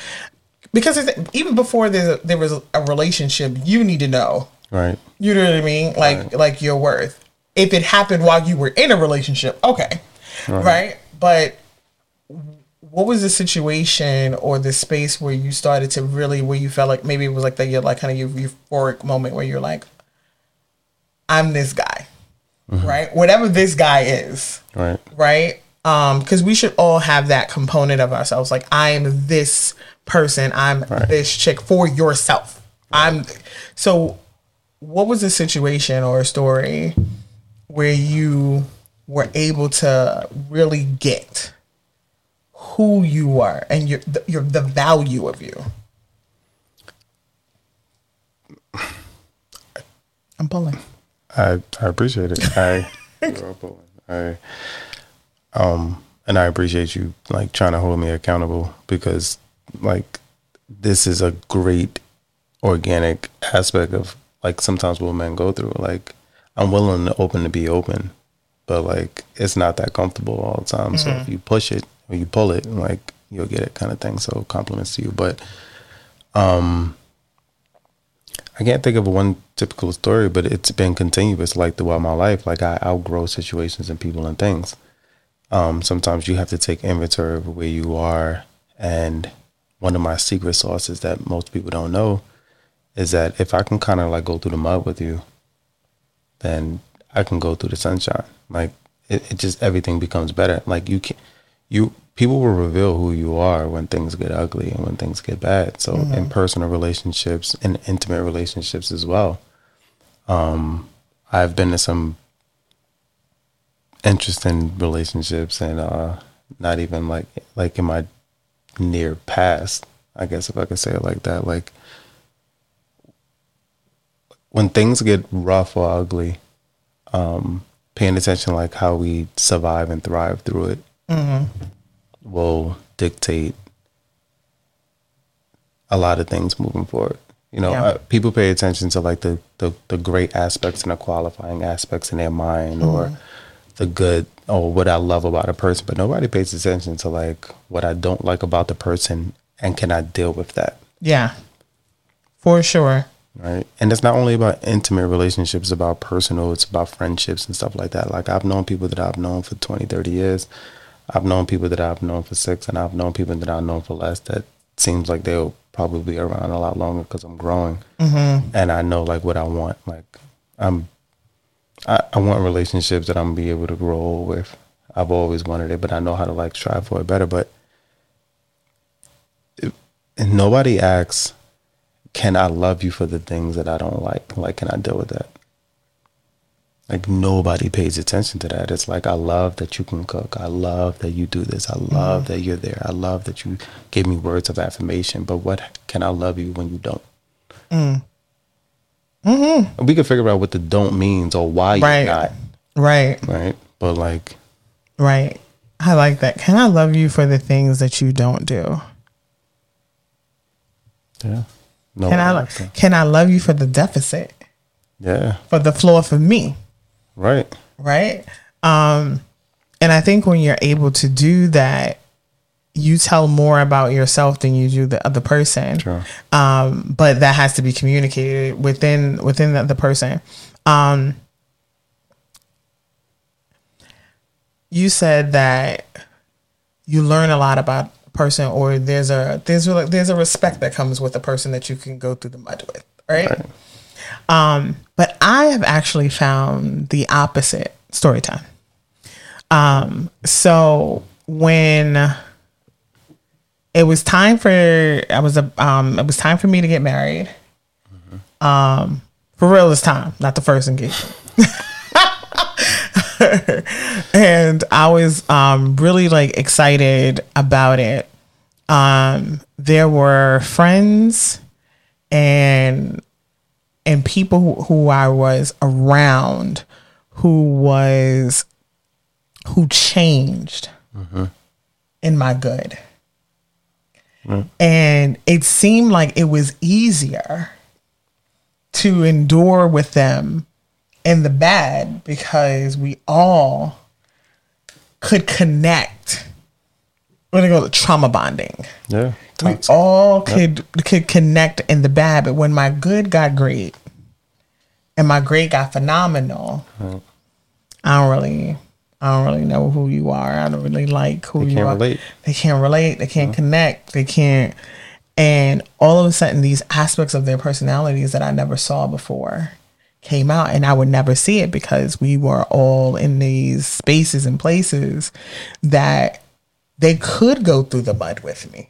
because even before there there was a relationship, you need to know. Right. You know what I mean? Like like your worth. If it happened while you were in a relationship, okay, right? But what was the situation or the space where you started to really where you felt like maybe it was like that your like kind of your euphoric moment where you're like, I'm this guy, right? Whatever this guy is, Right. right? Um, because we should all have that component of ourselves. Like I am this person, I'm this chick for yourself. I'm so what was the situation or a story where you were able to really get who you are and your the, your the value of you? I'm pulling. I I appreciate it. I I um and I appreciate you like trying to hold me accountable because like this is a great organic aspect of like sometimes what men go through. Like I'm willing to open to be open, but like it's not that comfortable all the time. So if you push it or you pull it, like you'll get it kind of thing. So compliments to you. But um I can't think of one typical story, but it's been continuous like throughout my life. Like I outgrow situations and people and things. Um, sometimes you have to take inventory of where you are. And one of my secret sauces that most people don't know is that if I can kind of like go through the mud with you, then I can go through the sunshine. Like it, it just everything becomes better. Like you can you people will reveal who you are when things get ugly and when things get bad. So in personal relationships and intimate relationships as well. Um I've been in some interesting relationships and uh not even like like in my near past, I guess if I could say it like that. Like when things get rough or ugly, um, paying attention like how we survive and thrive through it will dictate a lot of things moving forward. You know, Yeah. uh, people pay attention to like the, the the great aspects and the qualifying aspects in their mind, or the good or what I love about a person, but nobody pays attention to like what I don't like about the person, and can I deal with that? Yeah. For sure. right? And it's not only about intimate relationships, it's about personal, it's about friendships and stuff like that. Like I've known people that I've known for 20, 30 years. I've known people that I've known for six, and I've known people that I've known for less that seems like they'll probably around a lot longer because I'm growing. Mm-hmm. And I know like what I want. Like I'm, I, I want relationships that I'm gonna be able to grow old with. I've always wanted it, but I know how to like strive for it better. But if, and nobody asks, can I love you for the things that I don't like? Like, can I deal with that? Like, nobody pays attention to that. It's like, I love that you can cook. I love that you do this. I love mm-hmm. that you're there. I love that you give me words of affirmation. But what can I love you when you don't? Mm. Mm-hmm. Mm-hmm. We can figure out what the don't means or why Right. you're not, Right. right? But like, Right. I like that. Can I love you for the things that you don't do? yeah. No, Can I like can I love you for the deficit? Yeah, For the flaw for me, right. right? Um and I think when you're able to do that, you tell more about yourself than you do the other person. Sure. Um, but that has to be communicated within within the, the person. Um, you said that you learn a lot about a person, or there's a there's a, there's a respect that comes with a person that you can go through the mud with, right? Um, but I have actually found the opposite story time. Um, so when it was time for I was a um it was time for me to get married. Um for real this time, not the first engagement. and I was um, really like excited about it. Um, there were friends and and people who, I was around who was who changed mm-hmm. in my good. And it seemed like it was easier to endure with them in the bad because we all could connect. We're gonna go to trauma bonding. Yeah. We all could could connect in the bad, but when my good got great and my great got phenomenal, I don't really I don't really know who you are. I don't really like who They you can't are. relate. They can't relate. They can't mm-hmm. connect. They can't and all of a sudden these aspects of their personalities that I never saw before came out and I would never see it because we were all in these spaces and places that they could go through the mud with me.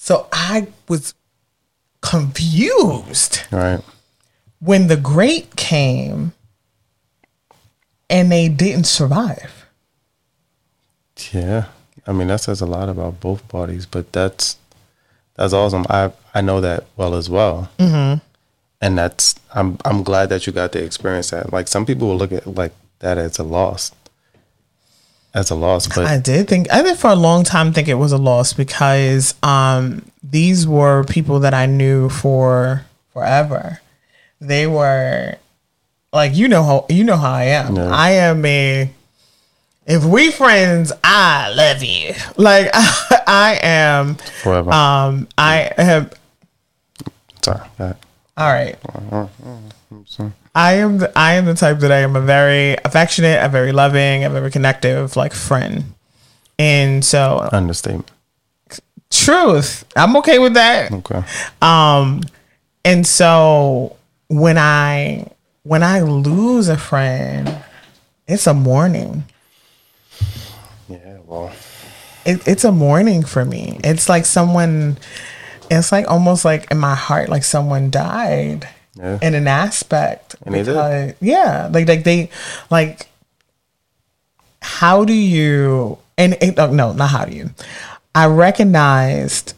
So I was confused Right. when the great came and they didn't survive. Yeah. I mean, that says a lot about both parties, but that's that's awesome. I I know that well as well. Mm-hmm. And that's I'm I'm glad that you got to experience that. Like some people will look at like that as a loss, as a loss, but I did think I did for a long time think it was a loss because um these were people that I knew for forever. They were like you know how you know how I am. Yeah. I am a if we friends, I love you. Like I am forever. um I have Sorry. Go ahead. all right. I am the, I am the type that I am a very affectionate, a very loving, a very connective like friend. And so Understatement. truth, I'm okay with that. Okay. Um and so when I when I lose a friend, it's a mourning. Yeah. Well. It, it's a mourning for me. It's like someone it's like almost like in my heart like someone died Yeah. in an aspect And because- yeah like like they like how do you and it, oh, no not how do you. I recognized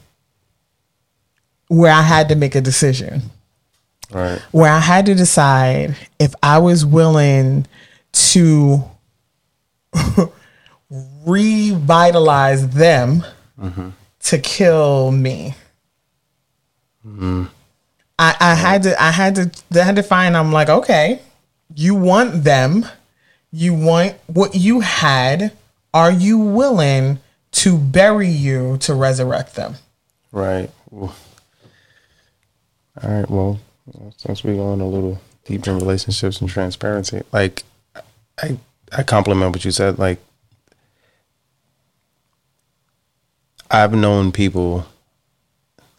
where i had to make a decision. Right. where i had to decide if i was willing to revitalize them mm-hmm. to kill me mm-hmm. I, I had to I had to I had to find I'm like, okay, you want them, you want what you had. Are you willing to bury you to resurrect them? Right. All right. Well, since we're going a little deep in relationships and transparency, like I, I compliment what you said. Like I've known people.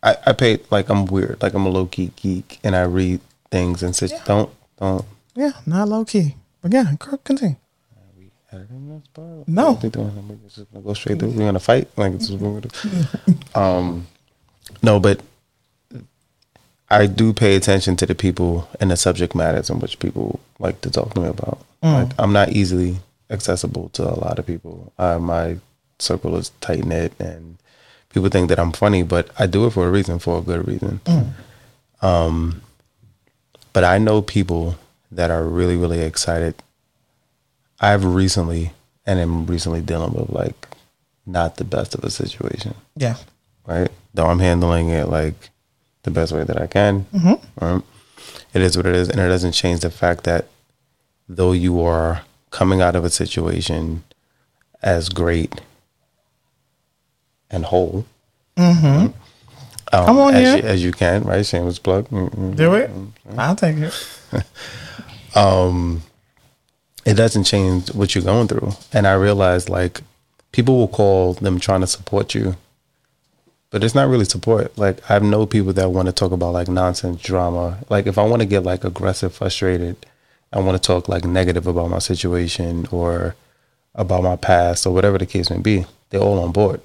I, I pay like I'm weird, like I'm a low key geek, and I read things and say, don't, don't. Yeah, not low key. But yeah, co- continue. editing this part? No. What they doing? We're just gonna go straight through. We're gonna fight. Like this is what we're gonna um, no, but I do pay attention to the people and the subject matters in which people like to talk to me about. Like I'm not easily accessible to a lot of people. Uh, my circle is tight knit, and people think that I'm funny, but I do it for a reason, for a good reason. Um, but I know people that are really, really excited I've recently and am recently dealing with like not the best of a situation, Yeah. right? Though I'm handling it like the best way that I can. Right? It is what it is, and it doesn't change the fact that though you are coming out of a situation as great and whole, mm-hmm. um, um, Come on as, you, as you can, right? Shameless plug. Mm-mm. Do mm, it. Mm, mm. I'll take it. Um, it doesn't change what you're going through. And I realized like people will call them trying to support you, but it's not really support. Like I know people that want to talk about like nonsense drama. Like if I want to get like aggressive, frustrated, I want to talk like negative about my situation or about my past or whatever the case may be. They're all on board.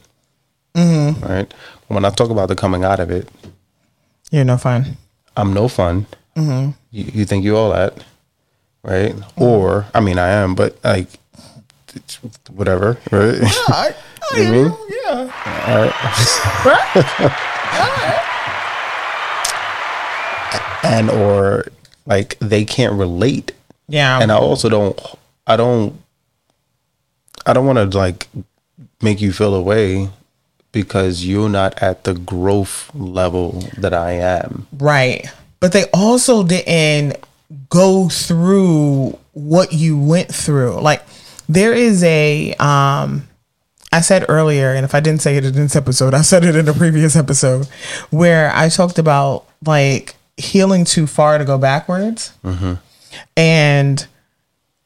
Mm-hmm. Right. When I talk about the coming out of it, You're no fun. I'm no fun. You, you think you all that, right? Or I mean, I am, but like whatever, right? I, I You mean? Yeah. Right? and or like they can't relate Yeah. and i also don't i don't i don't want to like make you feel away because you're not at the growth level that i am Right. But they also didn't go through what you went through. Like there is a um I said earlier, and if I didn't say it in this episode, I said it in a previous episode where I talked about like healing too far to go backwards. And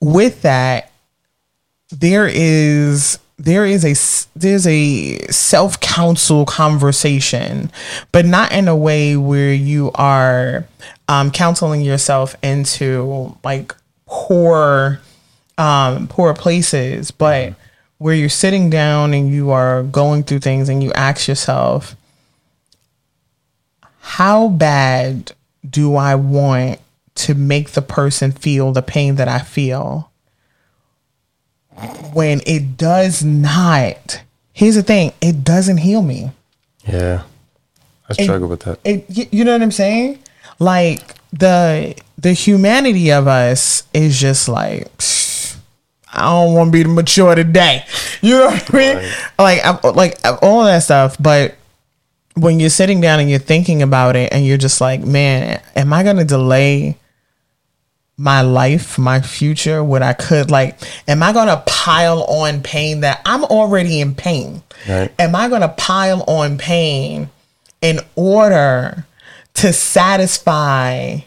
with that, there is there is a there's a self counsel conversation, but not in a way where you are um, counseling yourself into like poor um, poor places, but where you're sitting down and you are going through things and you ask yourself, how bad do I want to make the person feel the pain that I feel? When it does not here's the thing it doesn't heal me. Yeah i struggle with that. it you know what i'm saying? Like the the humanity of us is just like i don't want to be mature today. You know what i mean? Like I, like all that stuff but when you're sitting down and you're thinking about it and you're just like man am i going to delay my life, my future, what I could like, am I gonna pile on pain that I'm already in pain? Right. Am I gonna pile on pain in order to satisfy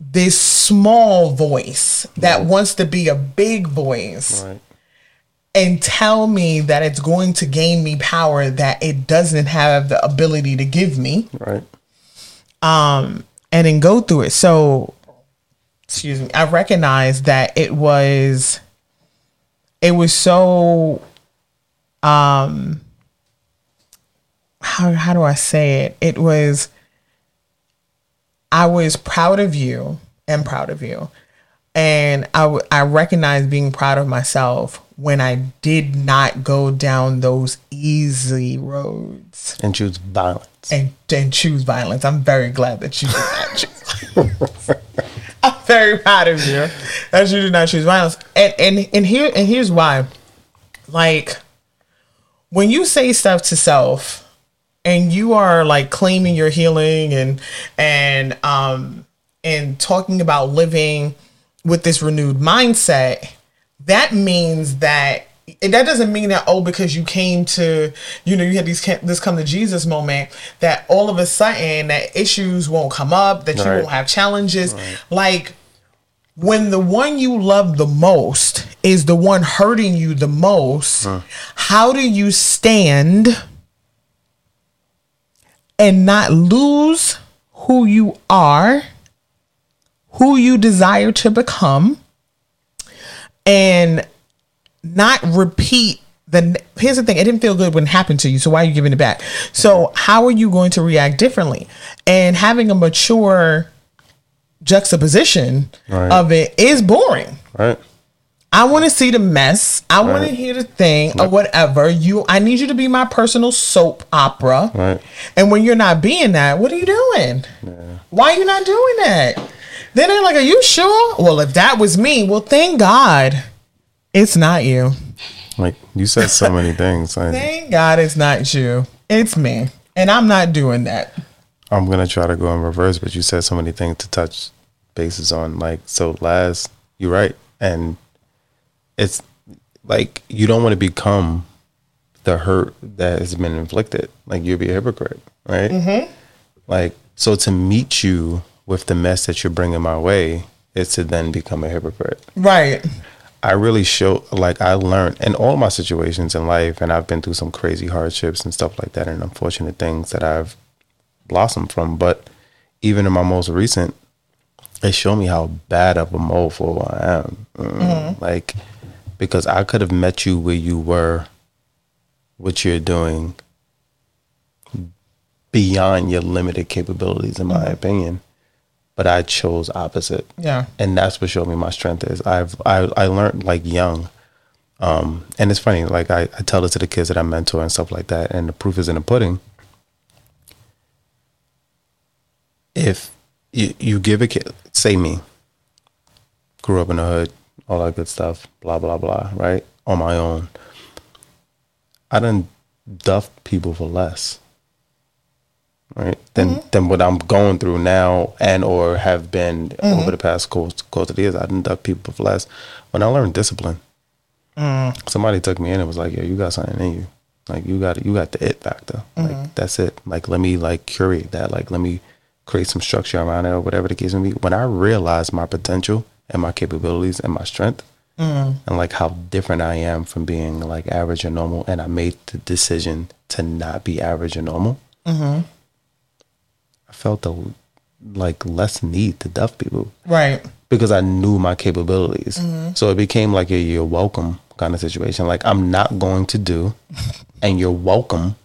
this small voice that wants to be a big voice right and tell me that it's going to gain me power that it doesn't have the ability to give me? right Um, and then go through it. So, excuse me, I recognized that it was, it was so, um, how how do I say it? It was, I was proud of you and proud of you, and I w- I recognized being proud of myself when I did not go down those easy roads and choose violence and and choose violence. I'm very glad that you did not choose. violence. I'm very proud of you. That you did not choose violence. And and and here and here's why. Like when you say stuff to self and you are like claiming your healing and and um and talking about living with this renewed mindset, that means that and that doesn't mean that oh because you came to you know you had these this come to Jesus moment that all of a sudden that issues won't come up that you won't have challenges. Like when the one you love the most is the one hurting you the most how do you stand and not lose who you are who you desire to become and not repeat the here's the thing it didn't feel good when it happened to you so why are you giving it back? So how are you going to react differently? And having a mature juxtaposition Right. of it is boring right I want to see the mess. I want to hear the thing or whatever. You, I need you to be my personal soap opera. Right. And when you're not being that, what are you doing? Why are you not doing that? Then they're like, "Are you sure?" Well, if that was me, well, thank God, it's not you. like you said so many things like, Thank God, it's not you. It's me, and I'm not doing that. I'm gonna try to go in reverse, but you said so many things to touch bases on. Like so, last you're right, and it's like you don't want to become the hurt that has been inflicted. Like you'd be a hypocrite, right? Mm-hmm. Like so, to meet you with the mess that you're bringing my way is to then become a hypocrite. Right. I really show like I learned in all my situations in life, and I've been through some crazy hardships and stuff like that, and unfortunate things that I've blossomed from. But even in my most recent, it showed me how bad of a mofo I am. Mm, Like because I could have met you where you were, what you're doing, beyond your limited capabilities, in my opinion. but I chose opposite. Yeah. and that's what showed me my strength is. I've I I learned like young, um, and it's funny. Like I, I tell it to the kids that I mentor and stuff like that, and the proof is in the pudding. If you you give a kid, say me, grew up in the hood, all that good stuff, blah blah blah, right, on my own. I done duff people for less right than mm-hmm. than what i'm going through now and or have been over mm-hmm. the past course, course of years. I didn't duck people for less. When i learned discipline mm-hmm. somebody took me in and was like yo you got something in you. Like you got you got the it factor. Like that's it. Like let me like curate that. Like let me create some structure around it or whatever the case may be when i realized my potential and my capabilities and my strength mm. and like how different I am from being like average or normal. And I made the decision to not be average or normal. Mm-hmm. I felt the like less need to duff people Right. because I knew my capabilities. Mm-hmm. So it became like a you're welcome kind of situation. Like I'm not going to do, and you're welcome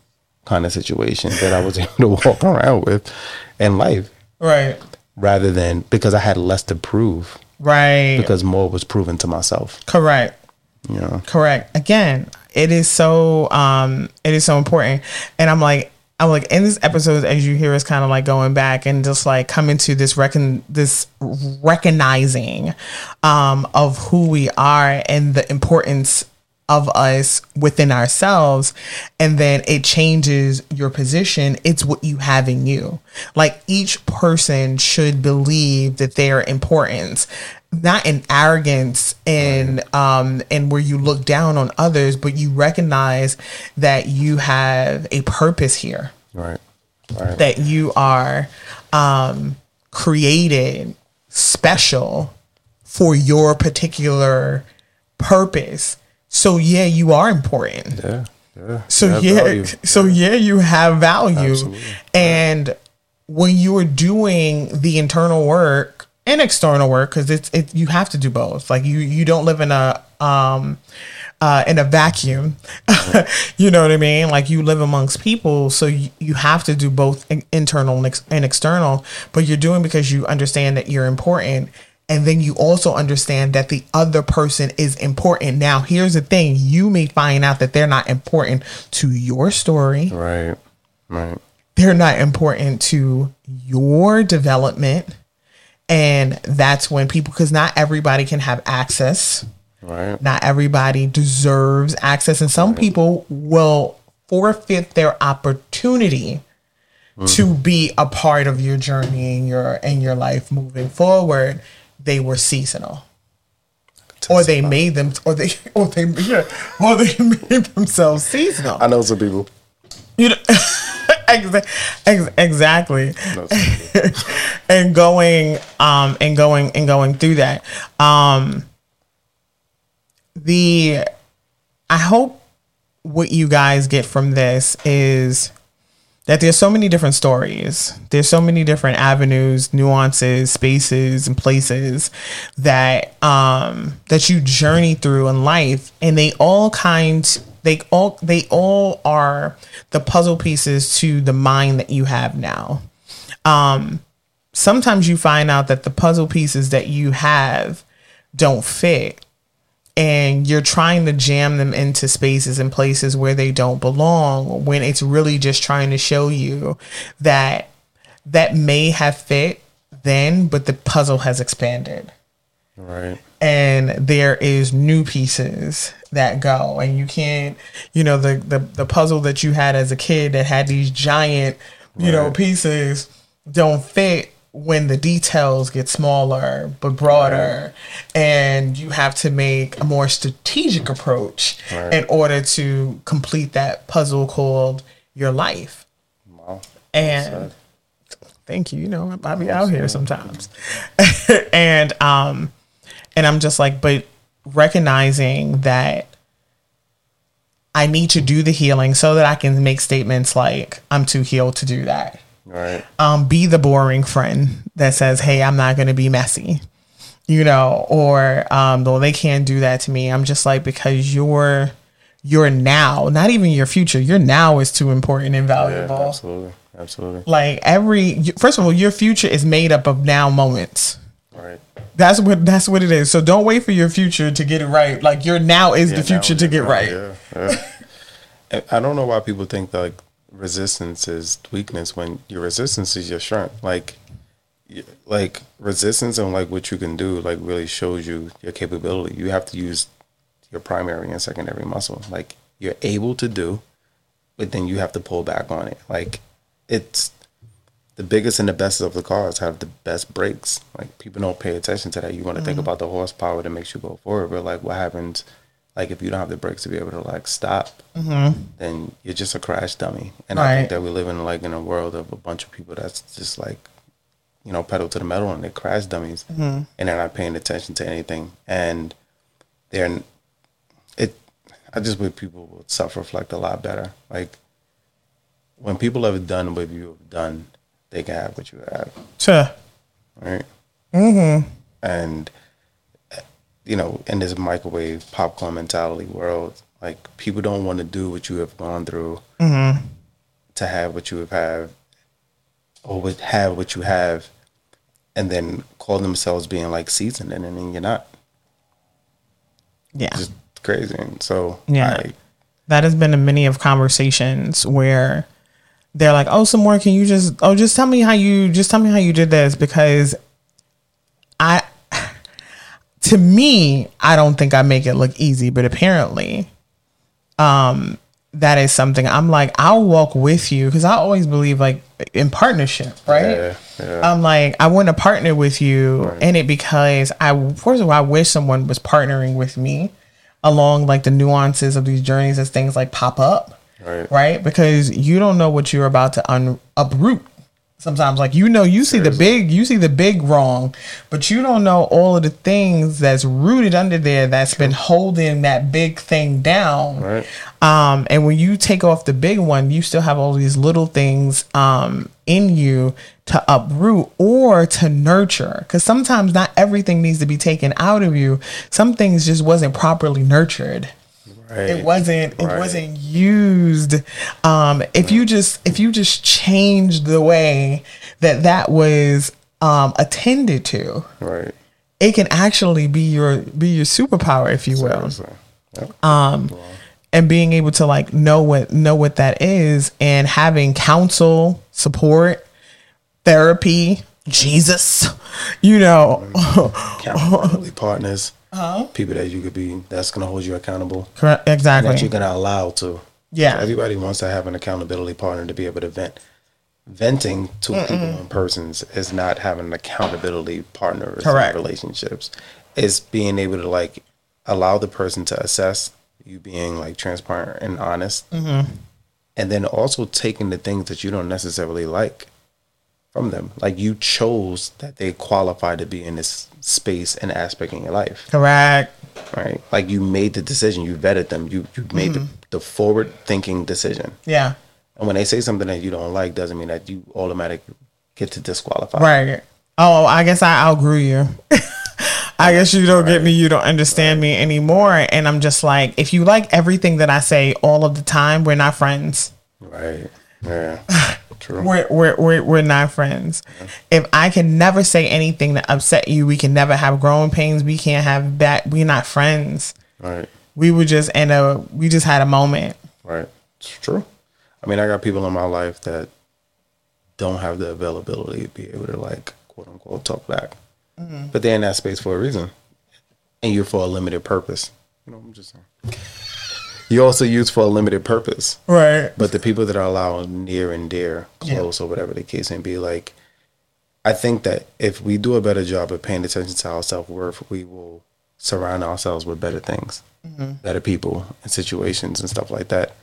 kind of situation that I was able to walk around with in life Right. rather than because I had less to prove Right. because more was proven to myself. Correct. You know. Correct. Again, it is so um it is so important. And I'm like I'm like in this episode as you hear us kind of like going back and just like coming to this reckon this recognizing um of who we are and the importance of us within ourselves and then it changes your position it's what you have in you like each person should believe that they're important not in arrogance and um and where you look down on others but you recognize that you have a purpose here Right. Right. that you are um created special for your particular purpose so yeah you are important yeah. Yeah. so yeah, value. so yeah, you have value, Absolutely. and when you are doing the internal work and external work, because it's it you have to do both. Like you you don't live in a um uh in a vacuum, you know what I mean? Like you live amongst people, so you, you have to do both in- internal and, ex- and external. But you're doing because you understand that you're important. And then you also understand that the other person is important. Now, here's the thing you may find out that they're not important to your story, Right. Right. they're not important to your development. And that's when people, because not everybody can have access, Right. not everybody deserves access. And some people will forfeit their opportunity mm. to be a part of your journey and your and your life moving forward. They were seasonal. Or they made them or they or they yeah, or they made themselves seasonal. I know some people. you know exa- ex- exactly. Know some people. and going um and going and going through that. Um the i hope what you guys get from this is that there's so many different stories. There's so many different avenues nuances spaces and places that um that you journey through in life. And they all kind they all they all are the puzzle pieces to the mind that you have now. Um sometimes you find out that the puzzle pieces that you have don't fit and you're trying to jam them into spaces and places where they don't belong when it's really just trying to show you that that may have fit then but the puzzle has expanded Right. and there is new pieces that go and you can't you know the the, the puzzle that you had as a kid that had these giant you know pieces don't fit when the details get smaller but broader and you have to make a more strategic approach Right. in order to complete that puzzle called your life. Wow. and thank you you know i'll be out here sometimes. And um and i'm just like but recognizing that i need to do the healing so that i can make statements like i'm too healed to do that Right. um, be the boring friend that says, "Hey, I'm not going to be messy," you know, or um, though they can't do that to me. I'm just like because your your now, not even your future, your now is too important and Yeah. valuable. Absolutely. Absolutely. Like every first of all, your future is made up of now moments. Right. That's what that's what it is. So don't wait for your future to get it right. Like your now is Yeah, the future now to it's get right. Yeah, yeah. And I don't know why people think that like resistance is weakness when your resistance is your strength. Like, like resistance and like what you can do like really shows you your capability. You have to use your primary and secondary muscle. Like you're able to do, but then you have to pull back on it. Like it's the biggest and the best of the cars have the best brakes. Like people don't pay attention to that. You want to think mm-hmm. about the horsepower that makes you go forward, but like what happens, like if you don't have the brakes to be able to like stop, then you're just a crash dummy. And I think that we live in like in a world of a bunch of people that's just like, you know, pedal to the metal and they're crash dummies, and they're not paying attention to anything, and they're it. I just wish people would self reflect a lot better. Like when people have done what you have done, they can have what you have, Sure. right? Mm-hmm. And you know, in this microwave popcorn mentality world, like people don't want to do what you have gone through mm-hmm. to have what you have had, or would have what you have, and then call themselves being like seasoned, and then you're not. Yeah. Just crazy. And so Yeah. I, that has been a many of conversations where they're like, "Oh, Samura. Can you just? Oh, just tell me how you. Just tell me how you did this." Because I, to me, I don't think I make it look easy, but apparently, um, that is something I'm like, I'll walk with you because I always believe like in partnership, right? Yeah, yeah. I'm like, I want to partner with you in it because I, first of all, I wish someone was partnering with me along like the nuances of these journeys as things like pop up, Right. right? Because you don't know what you're about to un- uproot. Sometimes, like you know, you see the big, you see the big wrong, but you don't know all of the things that's rooted under there that's been holding that big thing down. Right. Um, and when you take off the big one, you still have all these little things um, in you to uproot or to nurture. Because sometimes not everything needs to be taken out of you. Some things just wasn't properly nurtured. Right. It wasn't. It Right. wasn't used. Um, if you just if you just changed the way that that was um, attended to, Right. it can actually be your be your superpower, if you will. Yep. and being able to like know what know what that is and having counsel support therapy jesus you know accountability partners, people that you could be that's gonna hold you accountable, correct Exactly. that you're gonna allow to. Yeah. So everybody wants to have an accountability partner to be able to vent. Venting to people and persons is not having an accountability partner in Correct. relationships. It's being able to like allow the person to assess you being like transparent and honest, Mm-hmm. and then also taking the things that you don't necessarily like from them. Like you chose that they qualify to be in this space and aspect in your life, correct right? Like you made the decision, you vetted them, you you made Mm-hmm. the, the forward thinking decision. yeah And when they say something that you don't like, doesn't mean that you automatically get to disqualify. right oh i guess i outgrew you i guess you don't get me you don't understand me anymore and i'm just like if you like everything that i say all of the time we're not friends Right. Yeah. True. we're, we're, we're, we're not friends. If I can never say anything that upset you, we can never have growing pains. We can't have back. We're not friends. Right. We were just in a, we just had a moment. Right. It's true. I mean, I got people in my life that don't have the availability to be able to like quote unquote talk back, mm-hmm. but they're in that space for a reason, and you're for a limited purpose. You know, I'm just saying. You also use for a limited purpose, Right. but the people that are allowed near and dear, close, or whatever the case may be, like, I think that if we do a better job of paying attention to our self worth, we will surround ourselves with better things, mm-hmm. better people, and situations and stuff like that.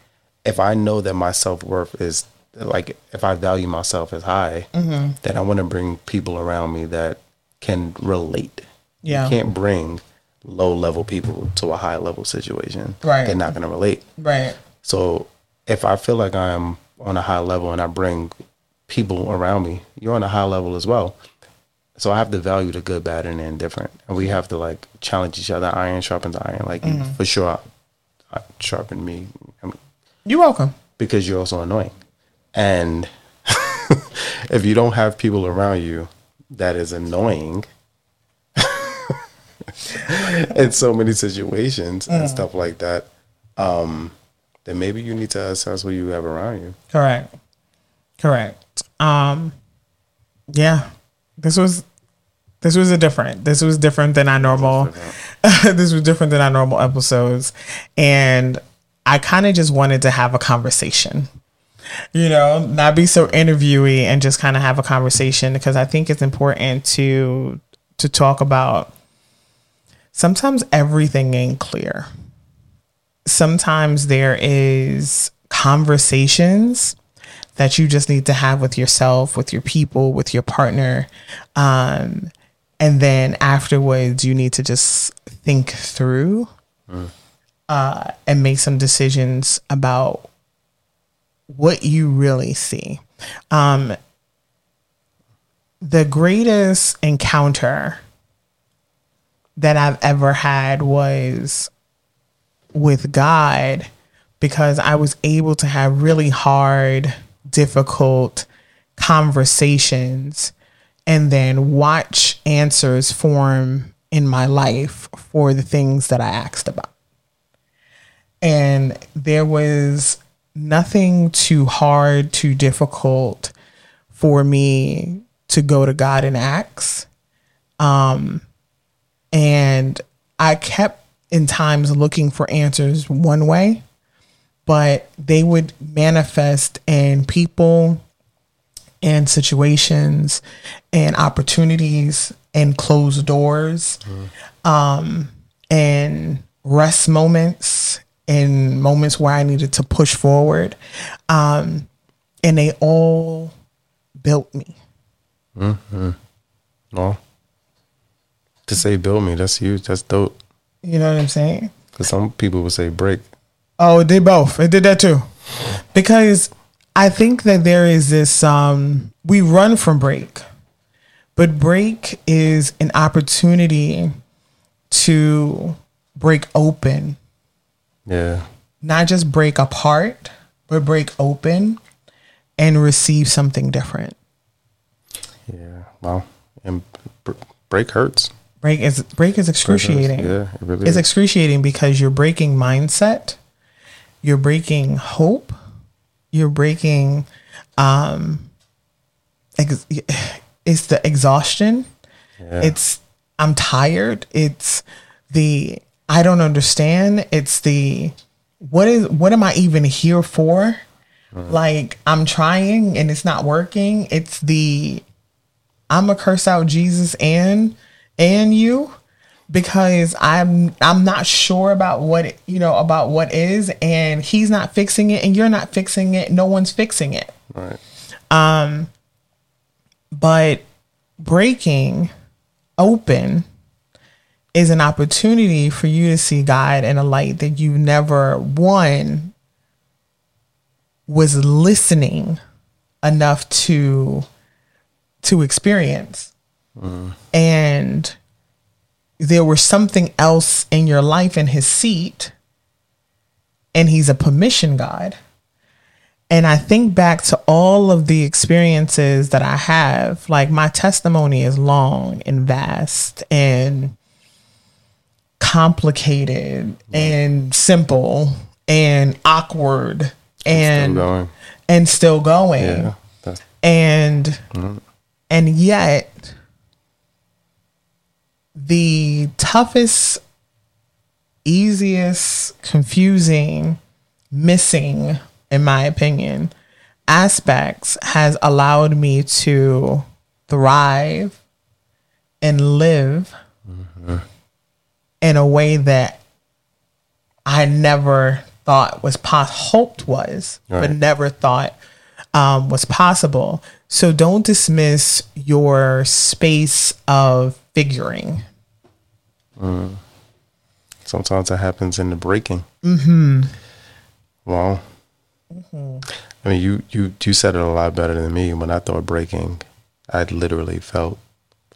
If I know that my self worth is like, if I value myself as high, mm-hmm. then I want to bring people around me that can relate. Yeah. You can't bring low level people to a high level situation. Right. They're not going to relate. Right. So if I feel like I'm on a high level and I bring people around me, you're on a high level as well. So I have to value the good, bad, and the indifferent, and we have to like challenge each other. Iron sharpens iron, like you for sure. uh, Sharpen me I mean, You're welcome. because you're also annoying, and if you don't have people around you that is annoying in so many situations and stuff like that, um, then maybe you need to assess what you have around you. Correct. Correct. Um yeah. This was this was a different. This was different than our normal this was different than our normal episodes. And I kind of just wanted to have a conversation. You know, not be so interviewee and just kind of have a conversation because I think it's important to to talk about sometimes everything ain't clear. Sometimes there is conversations that you just need to have with yourself, with your people, with your partner. Um, and then afterwards, you need to just think through uh, and make some decisions about what you really see. Um, the greatest encounter that I've ever had was with God because I was able to have really hard, difficult conversations and then watch answers form in my life for the things that I asked about. And there was nothing too hard, too difficult for me to go to God and ask. Um, and I kept in times looking for answers one way, but they would manifest in people and situations and opportunities and closed doors um, and rest moments and moments where I needed to push forward. Um, and they all built me. Hmm. Well, to say build me, that's huge. That's dope. You know what I'm saying? Because some people would say break. Oh, they both. It did that too. Because I think that there is this um we run from break. But break is an opportunity to break open, Yeah. not just break apart, but break open and receive something different. Yeah. Well, and break hurts. Break is break is excruciating. Yeah, it really It's is. excruciating because you're breaking mindset, you're breaking hope, you're breaking um ex- it's the exhaustion. It's I'm tired. It's the I don't understand. It's the what is what am I even here for? Like I'm trying and it's not working. It's the I'm gonna curse out Jesus and and you because I'm I'm not sure about what you know about what is and he's not fixing it and you're not fixing it. No one's fixing it. Right. Um. But breaking open is an opportunity for you to see God in a light that you never one was listening enough to to experience. And there was something else in your life in his seat and he's a permission God. And I think back to all of the experiences that I have. Like my testimony is long and vast and complicated and simple and awkward and going. and still going. Yeah. And and yet the toughest, easiest, confusing, missing, in my opinion, aspects has allowed me to thrive and live in a way that I never thought was pos- hoped was, but never thought um, was possible. So don't dismiss your space of figuring. sometimes that happens in the breaking. Mm-hmm. Well, mm-hmm. I mean, you you you said it a lot better than me. When I thought breaking, I literally felt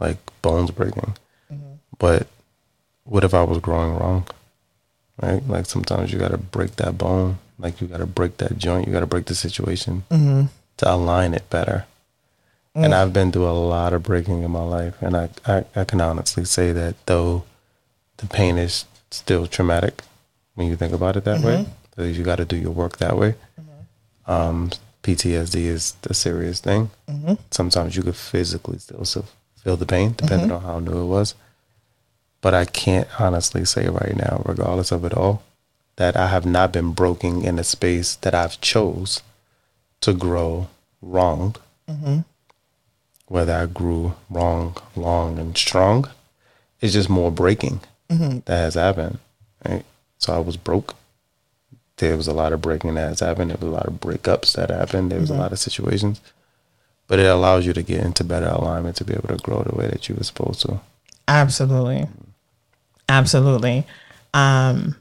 like bones breaking. Mm-hmm. But what if I was growing wrong? Right? Like sometimes you got to break that bone. Like you got to break that joint. You got to break the situation mm-hmm. to align it better. And mm. I've been through a lot of breaking in my life. And I, I, I can honestly say that though the pain is still traumatic when you think about it that way, mm-hmm. so you got to do your work that way. Mm-hmm. Um, PTSD is a serious thing. Mm-hmm. Sometimes you could physically still feel the pain, depending on how new it was. But I can't honestly say right now, regardless of it all, that I have not been broken in a space that I've chose to grow wrong. Whether I grew wrong, long, and strong, it's just more breaking that has happened. Right? So I was broke. There was a lot of breaking that has happened. There was a lot of breakups that happened. There was a lot of situations. But it allows you to get into better alignment to be able to grow the way that you were supposed to. Absolutely. Absolutely. Um,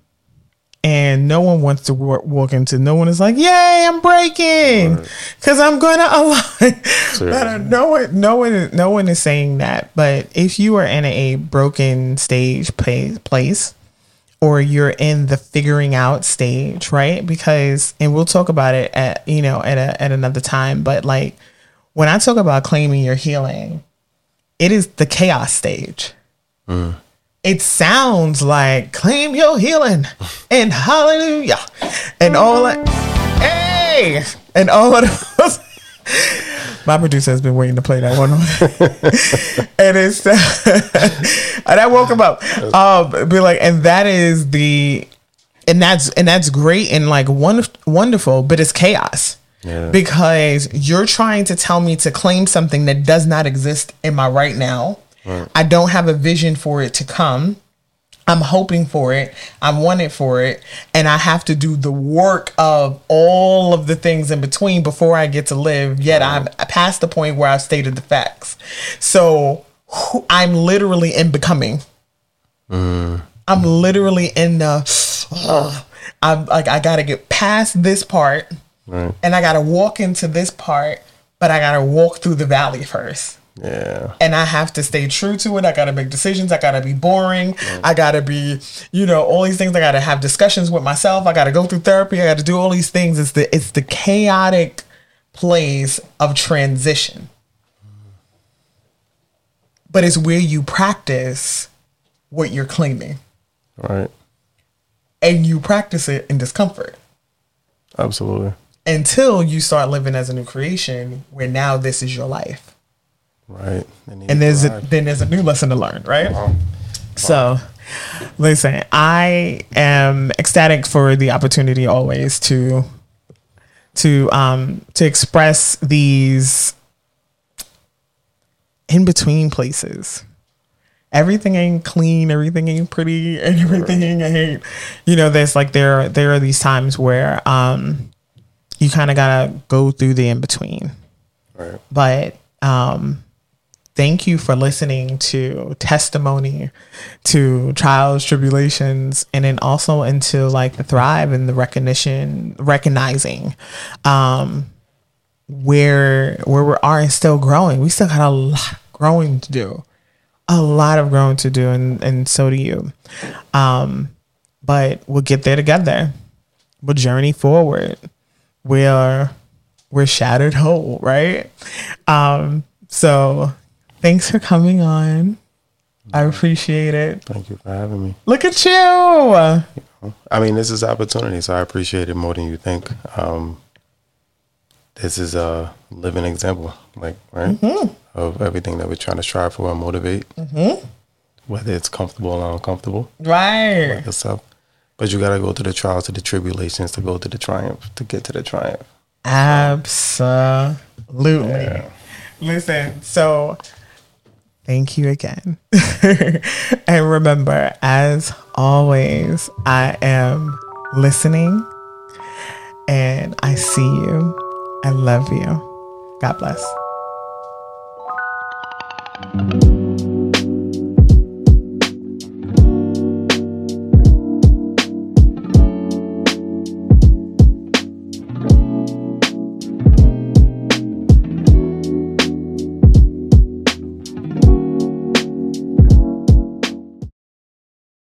and no one wants to wa- walk into, no one is like, yay, I'm breaking because I'm going to align. but uh, no one, no one, no one is saying that. But if you are in a broken stage place, place or you're in the figuring out stage, right? Because, and we'll talk about it at, you know, at a, at another time, but like when I talk about claiming your healing, it is the chaos stage. It sounds like claim your healing and hallelujah and all that. Hey, and all of those. My producer has been waiting to play that one, and it's and I woke him up. Um, be like, and that is the, and that's and that's great and like one wonderful, but it's chaos Yeah. because you're trying to tell me to claim something that does not exist in my right now. I don't have a vision for it to come. I'm hoping for it. I'm wanting for it. And I have to do the work of all of the things in between before I get to live. Yet I'm past the point where I've stated the facts. So who- I'm literally in becoming. Mm. I'm literally in the. I'm like I gotta get past this part, Right. and I gotta walk into this part, but I gotta walk through the valley first Yeah. and I have to stay true to it. I got to make decisions. I got to be boring. I got to be, you know, all these things. I got to have discussions with myself. I got to go through therapy. I got to do all these things. It's the it's the chaotic place of transition. But it's where you practice what you're claiming, Right. and you practice it in discomfort Absolutely. until you start living as a new creation, where now this is your life. Right. And, and there's a, then there's a new lesson to learn, right? So, listen, I am ecstatic for the opportunity always to to um to express these in between places. Everything ain't clean, everything ain't pretty, and everything ain't you know, there's like there there are these times where um you kind of got to go through the in between right. but um thank you for listening to testimony to trials tribulations and then also into like the thrive and the recognition recognizing um where where we are and still growing. We still got a lot growing to do. A lot of growing to do and and so do you. Um but we'll get there together. We'll journey forward. We're we're shattered whole, right? Um, so thanks for coming on. I appreciate it. Thank you for having me. Look at you. I mean, this is opportunity, so I appreciate it more than you think. Um, this is a living example, like right, of everything that we're trying to strive for and motivate. Whether it's comfortable or uncomfortable, Right. yourself. But you got to go through the trials, to the tribulations, to go to the triumph, to get to the triumph. Absolutely. Listen, so thank you again. and remember, as always, I am listening and I see you. I love you. God bless.